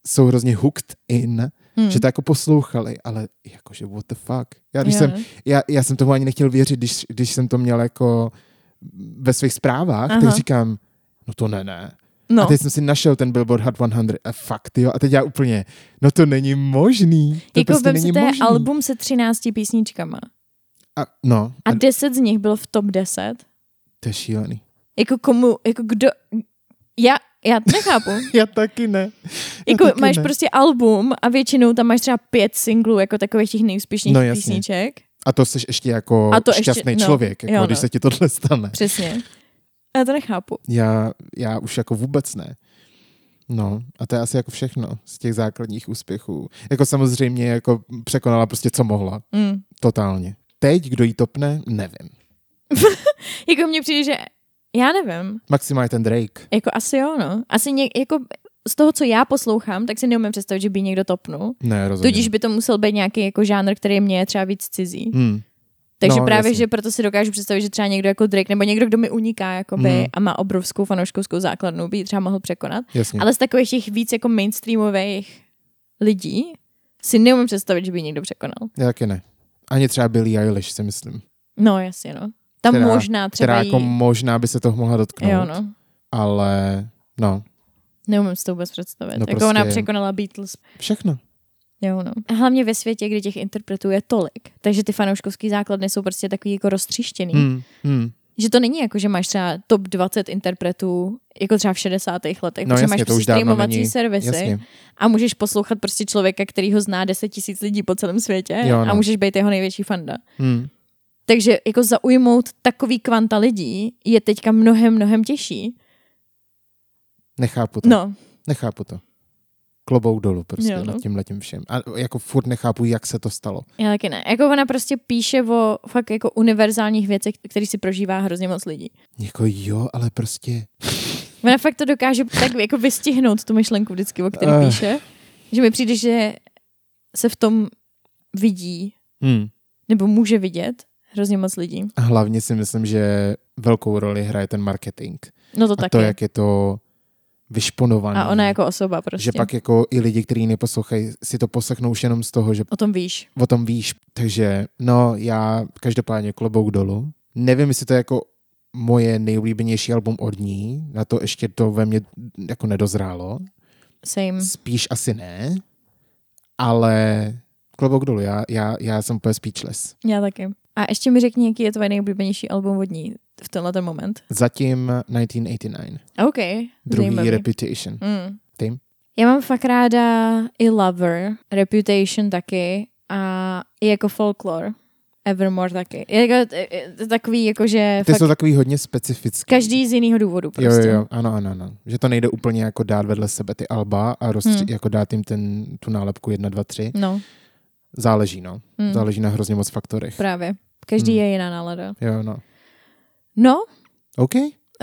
jsou hrozně hooked in, Hmm. že to jako poslouchali, ale jakože what the fuck. Já, když Jo, jsem, no. já, já jsem tomu ani nechtěl věřit, když, když jsem to měl jako ve svých zprávách, Aha. tak říkám, no to ne, ne. No. A teď jsem si našel ten Billboard Hot 100 a fakt, jo. A teď já úplně, no to není možný. To jako prostě vem si, není možný. album se 13 písničkama. A, no, A a 10 z nich bylo v top 10. to je šílený. Jako komu, jako kdo... Já, já to nechápu. Já taky ne. Já jako taky máš ne. prostě album a většinou tam máš třeba pět singlů, jako takových těch nejúspěšnějších No, no, jasně. písniček. A to jsi ještě jako A to ještě- šťastný no, člověk, jako jo, když no. se ti tohle stane. Přesně. Já to nechápu. Já, já už jako vůbec ne. No, a to je asi jako všechno z těch základních úspěchů. Jako samozřejmě jako překonala prostě, co mohla. Mm. Totálně. Teď, kdo jí topne, nevím. Jako mně přijde, že já nevím. Maximálně ten Drake. Jako asi jo, no. Asi něk, jako z toho, co já poslouchám, tak si neumím představit, že by někdo topnul. Ne, rozhodně. Tudíž by to musel být nějaký jako žánr, který mě je třeba víc cizí. Hmm. Takže No, právě, jasně. že proto si dokážu představit, že třeba někdo jako Drake nebo někdo, kdo mi uniká jakoby, Mhm. a má obrovskou fanouškovskou základnu, by ji třeba mohl překonat. Jasně. Ale z takových těch víc jako mainstreamových lidí si neumím představit, že by někdo překonal. Já taky ne. Ani třeba Billie Eilish, si myslím. No jasně, no. Tam Která- možná třeba Která jí... jako možná by se toho mohla dotknout. Jo, no. Ale no, Neumím si to vůbec představit. No jako prostě- ona překonala Beatles. všechno. Jo, no. A hlavně ve světě, kdy těch interpretů je tolik. Takže ty fanouškovský základny jsou prostě takový jako roztříštěný. Hmm. Hmm. Že to není jako, že máš třeba top 20 interpretů, jako třeba v 60. letech, No protože jasně, máš prostě streamovací není. servisy Jasně. a můžeš poslouchat prostě člověka, který ho zná 10 tisíc lidí po celém světě Jo, a no. můžeš být jeho největší fanda. Hmm. Takže jako zaujmout takový kvanta lidí je teďka mnohem, mnohem těžší. Nechápu to. No, Nechápu to. Klobouk dolů prostě Jo, no. nad tím letím všem. A jako furt nechápu, jak se to stalo. já taky ne. Jako ona prostě píše o fakt jako univerzálních věcech, který si prožívá hrozně moc lidí. Jako jo, ale prostě... Ona fakt to dokáže tak jako vystihnout tu myšlenku vždycky, o které Eh. píše, že mi přijde, že se v tom vidí, Hmm. nebo může vidět hrozně moc lidí. A hlavně si myslím, že velkou roli hraje ten marketing. No to A taky. to, jak je to vyšponované. A ona jako osoba prostě. Že pak jako i lidi, kteří neposlouchají, si to poslechnou už jenom z toho, že O tom víš. o tom víš. Takže no, já každopádně klobouk dolů. Nevím, jestli to je jako moje nejoblíbenější album od ní. Na to ještě to ve mně jako nedozrálo. Same. Spíš asi ne, ale klobouk dolů, já, já, já jsem úplně speechless. Já taky. A ještě mi řekni, jaký je tvoje nejoblíbenější album od ní v tenhle ten moment. Zatím 1989, OK, druhý zajímavý. Reputation. Mm. Ty? Já mám fakt ráda i Lover, Reputation taky a i jako Folklore, Evermore taky. Je jako, takový jako, že Ty fakt jsou takový hodně specifický. každý z jiného důvodu prostě. jo, jo, ano, ano, ano. Že to nejde úplně jako dát vedle sebe ty alba a rozstři- Hmm. jako dát jim ten, tu nálepku 1, 2, 3. No, Záleží, no. mm, Záleží na hrozně moc faktorech. právě. Každý Hmm. je jiná nálada. Jo, no. No, OK,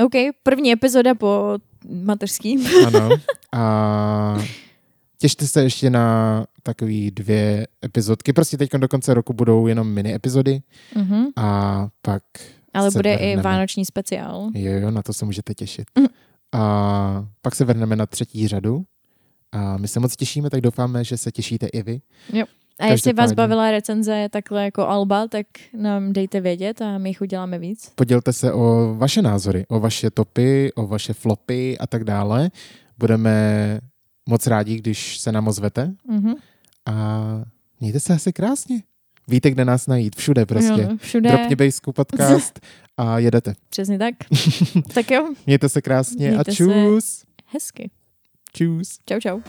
OK, první epizoda po mateřský. ano. A těšte se ještě na takový dvě epizodky. Prostě teď do konce roku budou jenom mini epizody Mhm. a pak Ale se bude i vrhneme. vánoční speciál. Jo, jo, na to se můžete těšit. Mhm. A pak se vrhneme na třetí řadu. A my se moc těšíme, tak doufáme, že se těšíte i vy. A jestli vás bavila recenze takhle jako Alba, tak nám dejte vědět a my jich uděláme víc. Podělte se o vaše názory, o vaše topy, o vaše flopy a tak dále. Budeme moc rádi, když se nám ozvete Mhm. a mějte se asi krásně. Víte, kde nás najít, všude prostě. Jo, všude, Dropně Bejsku podcast a jedete. přesně tak. tak jo, Mějte se krásně Mějte a se. čus. hezky. Čus. Čau, čau.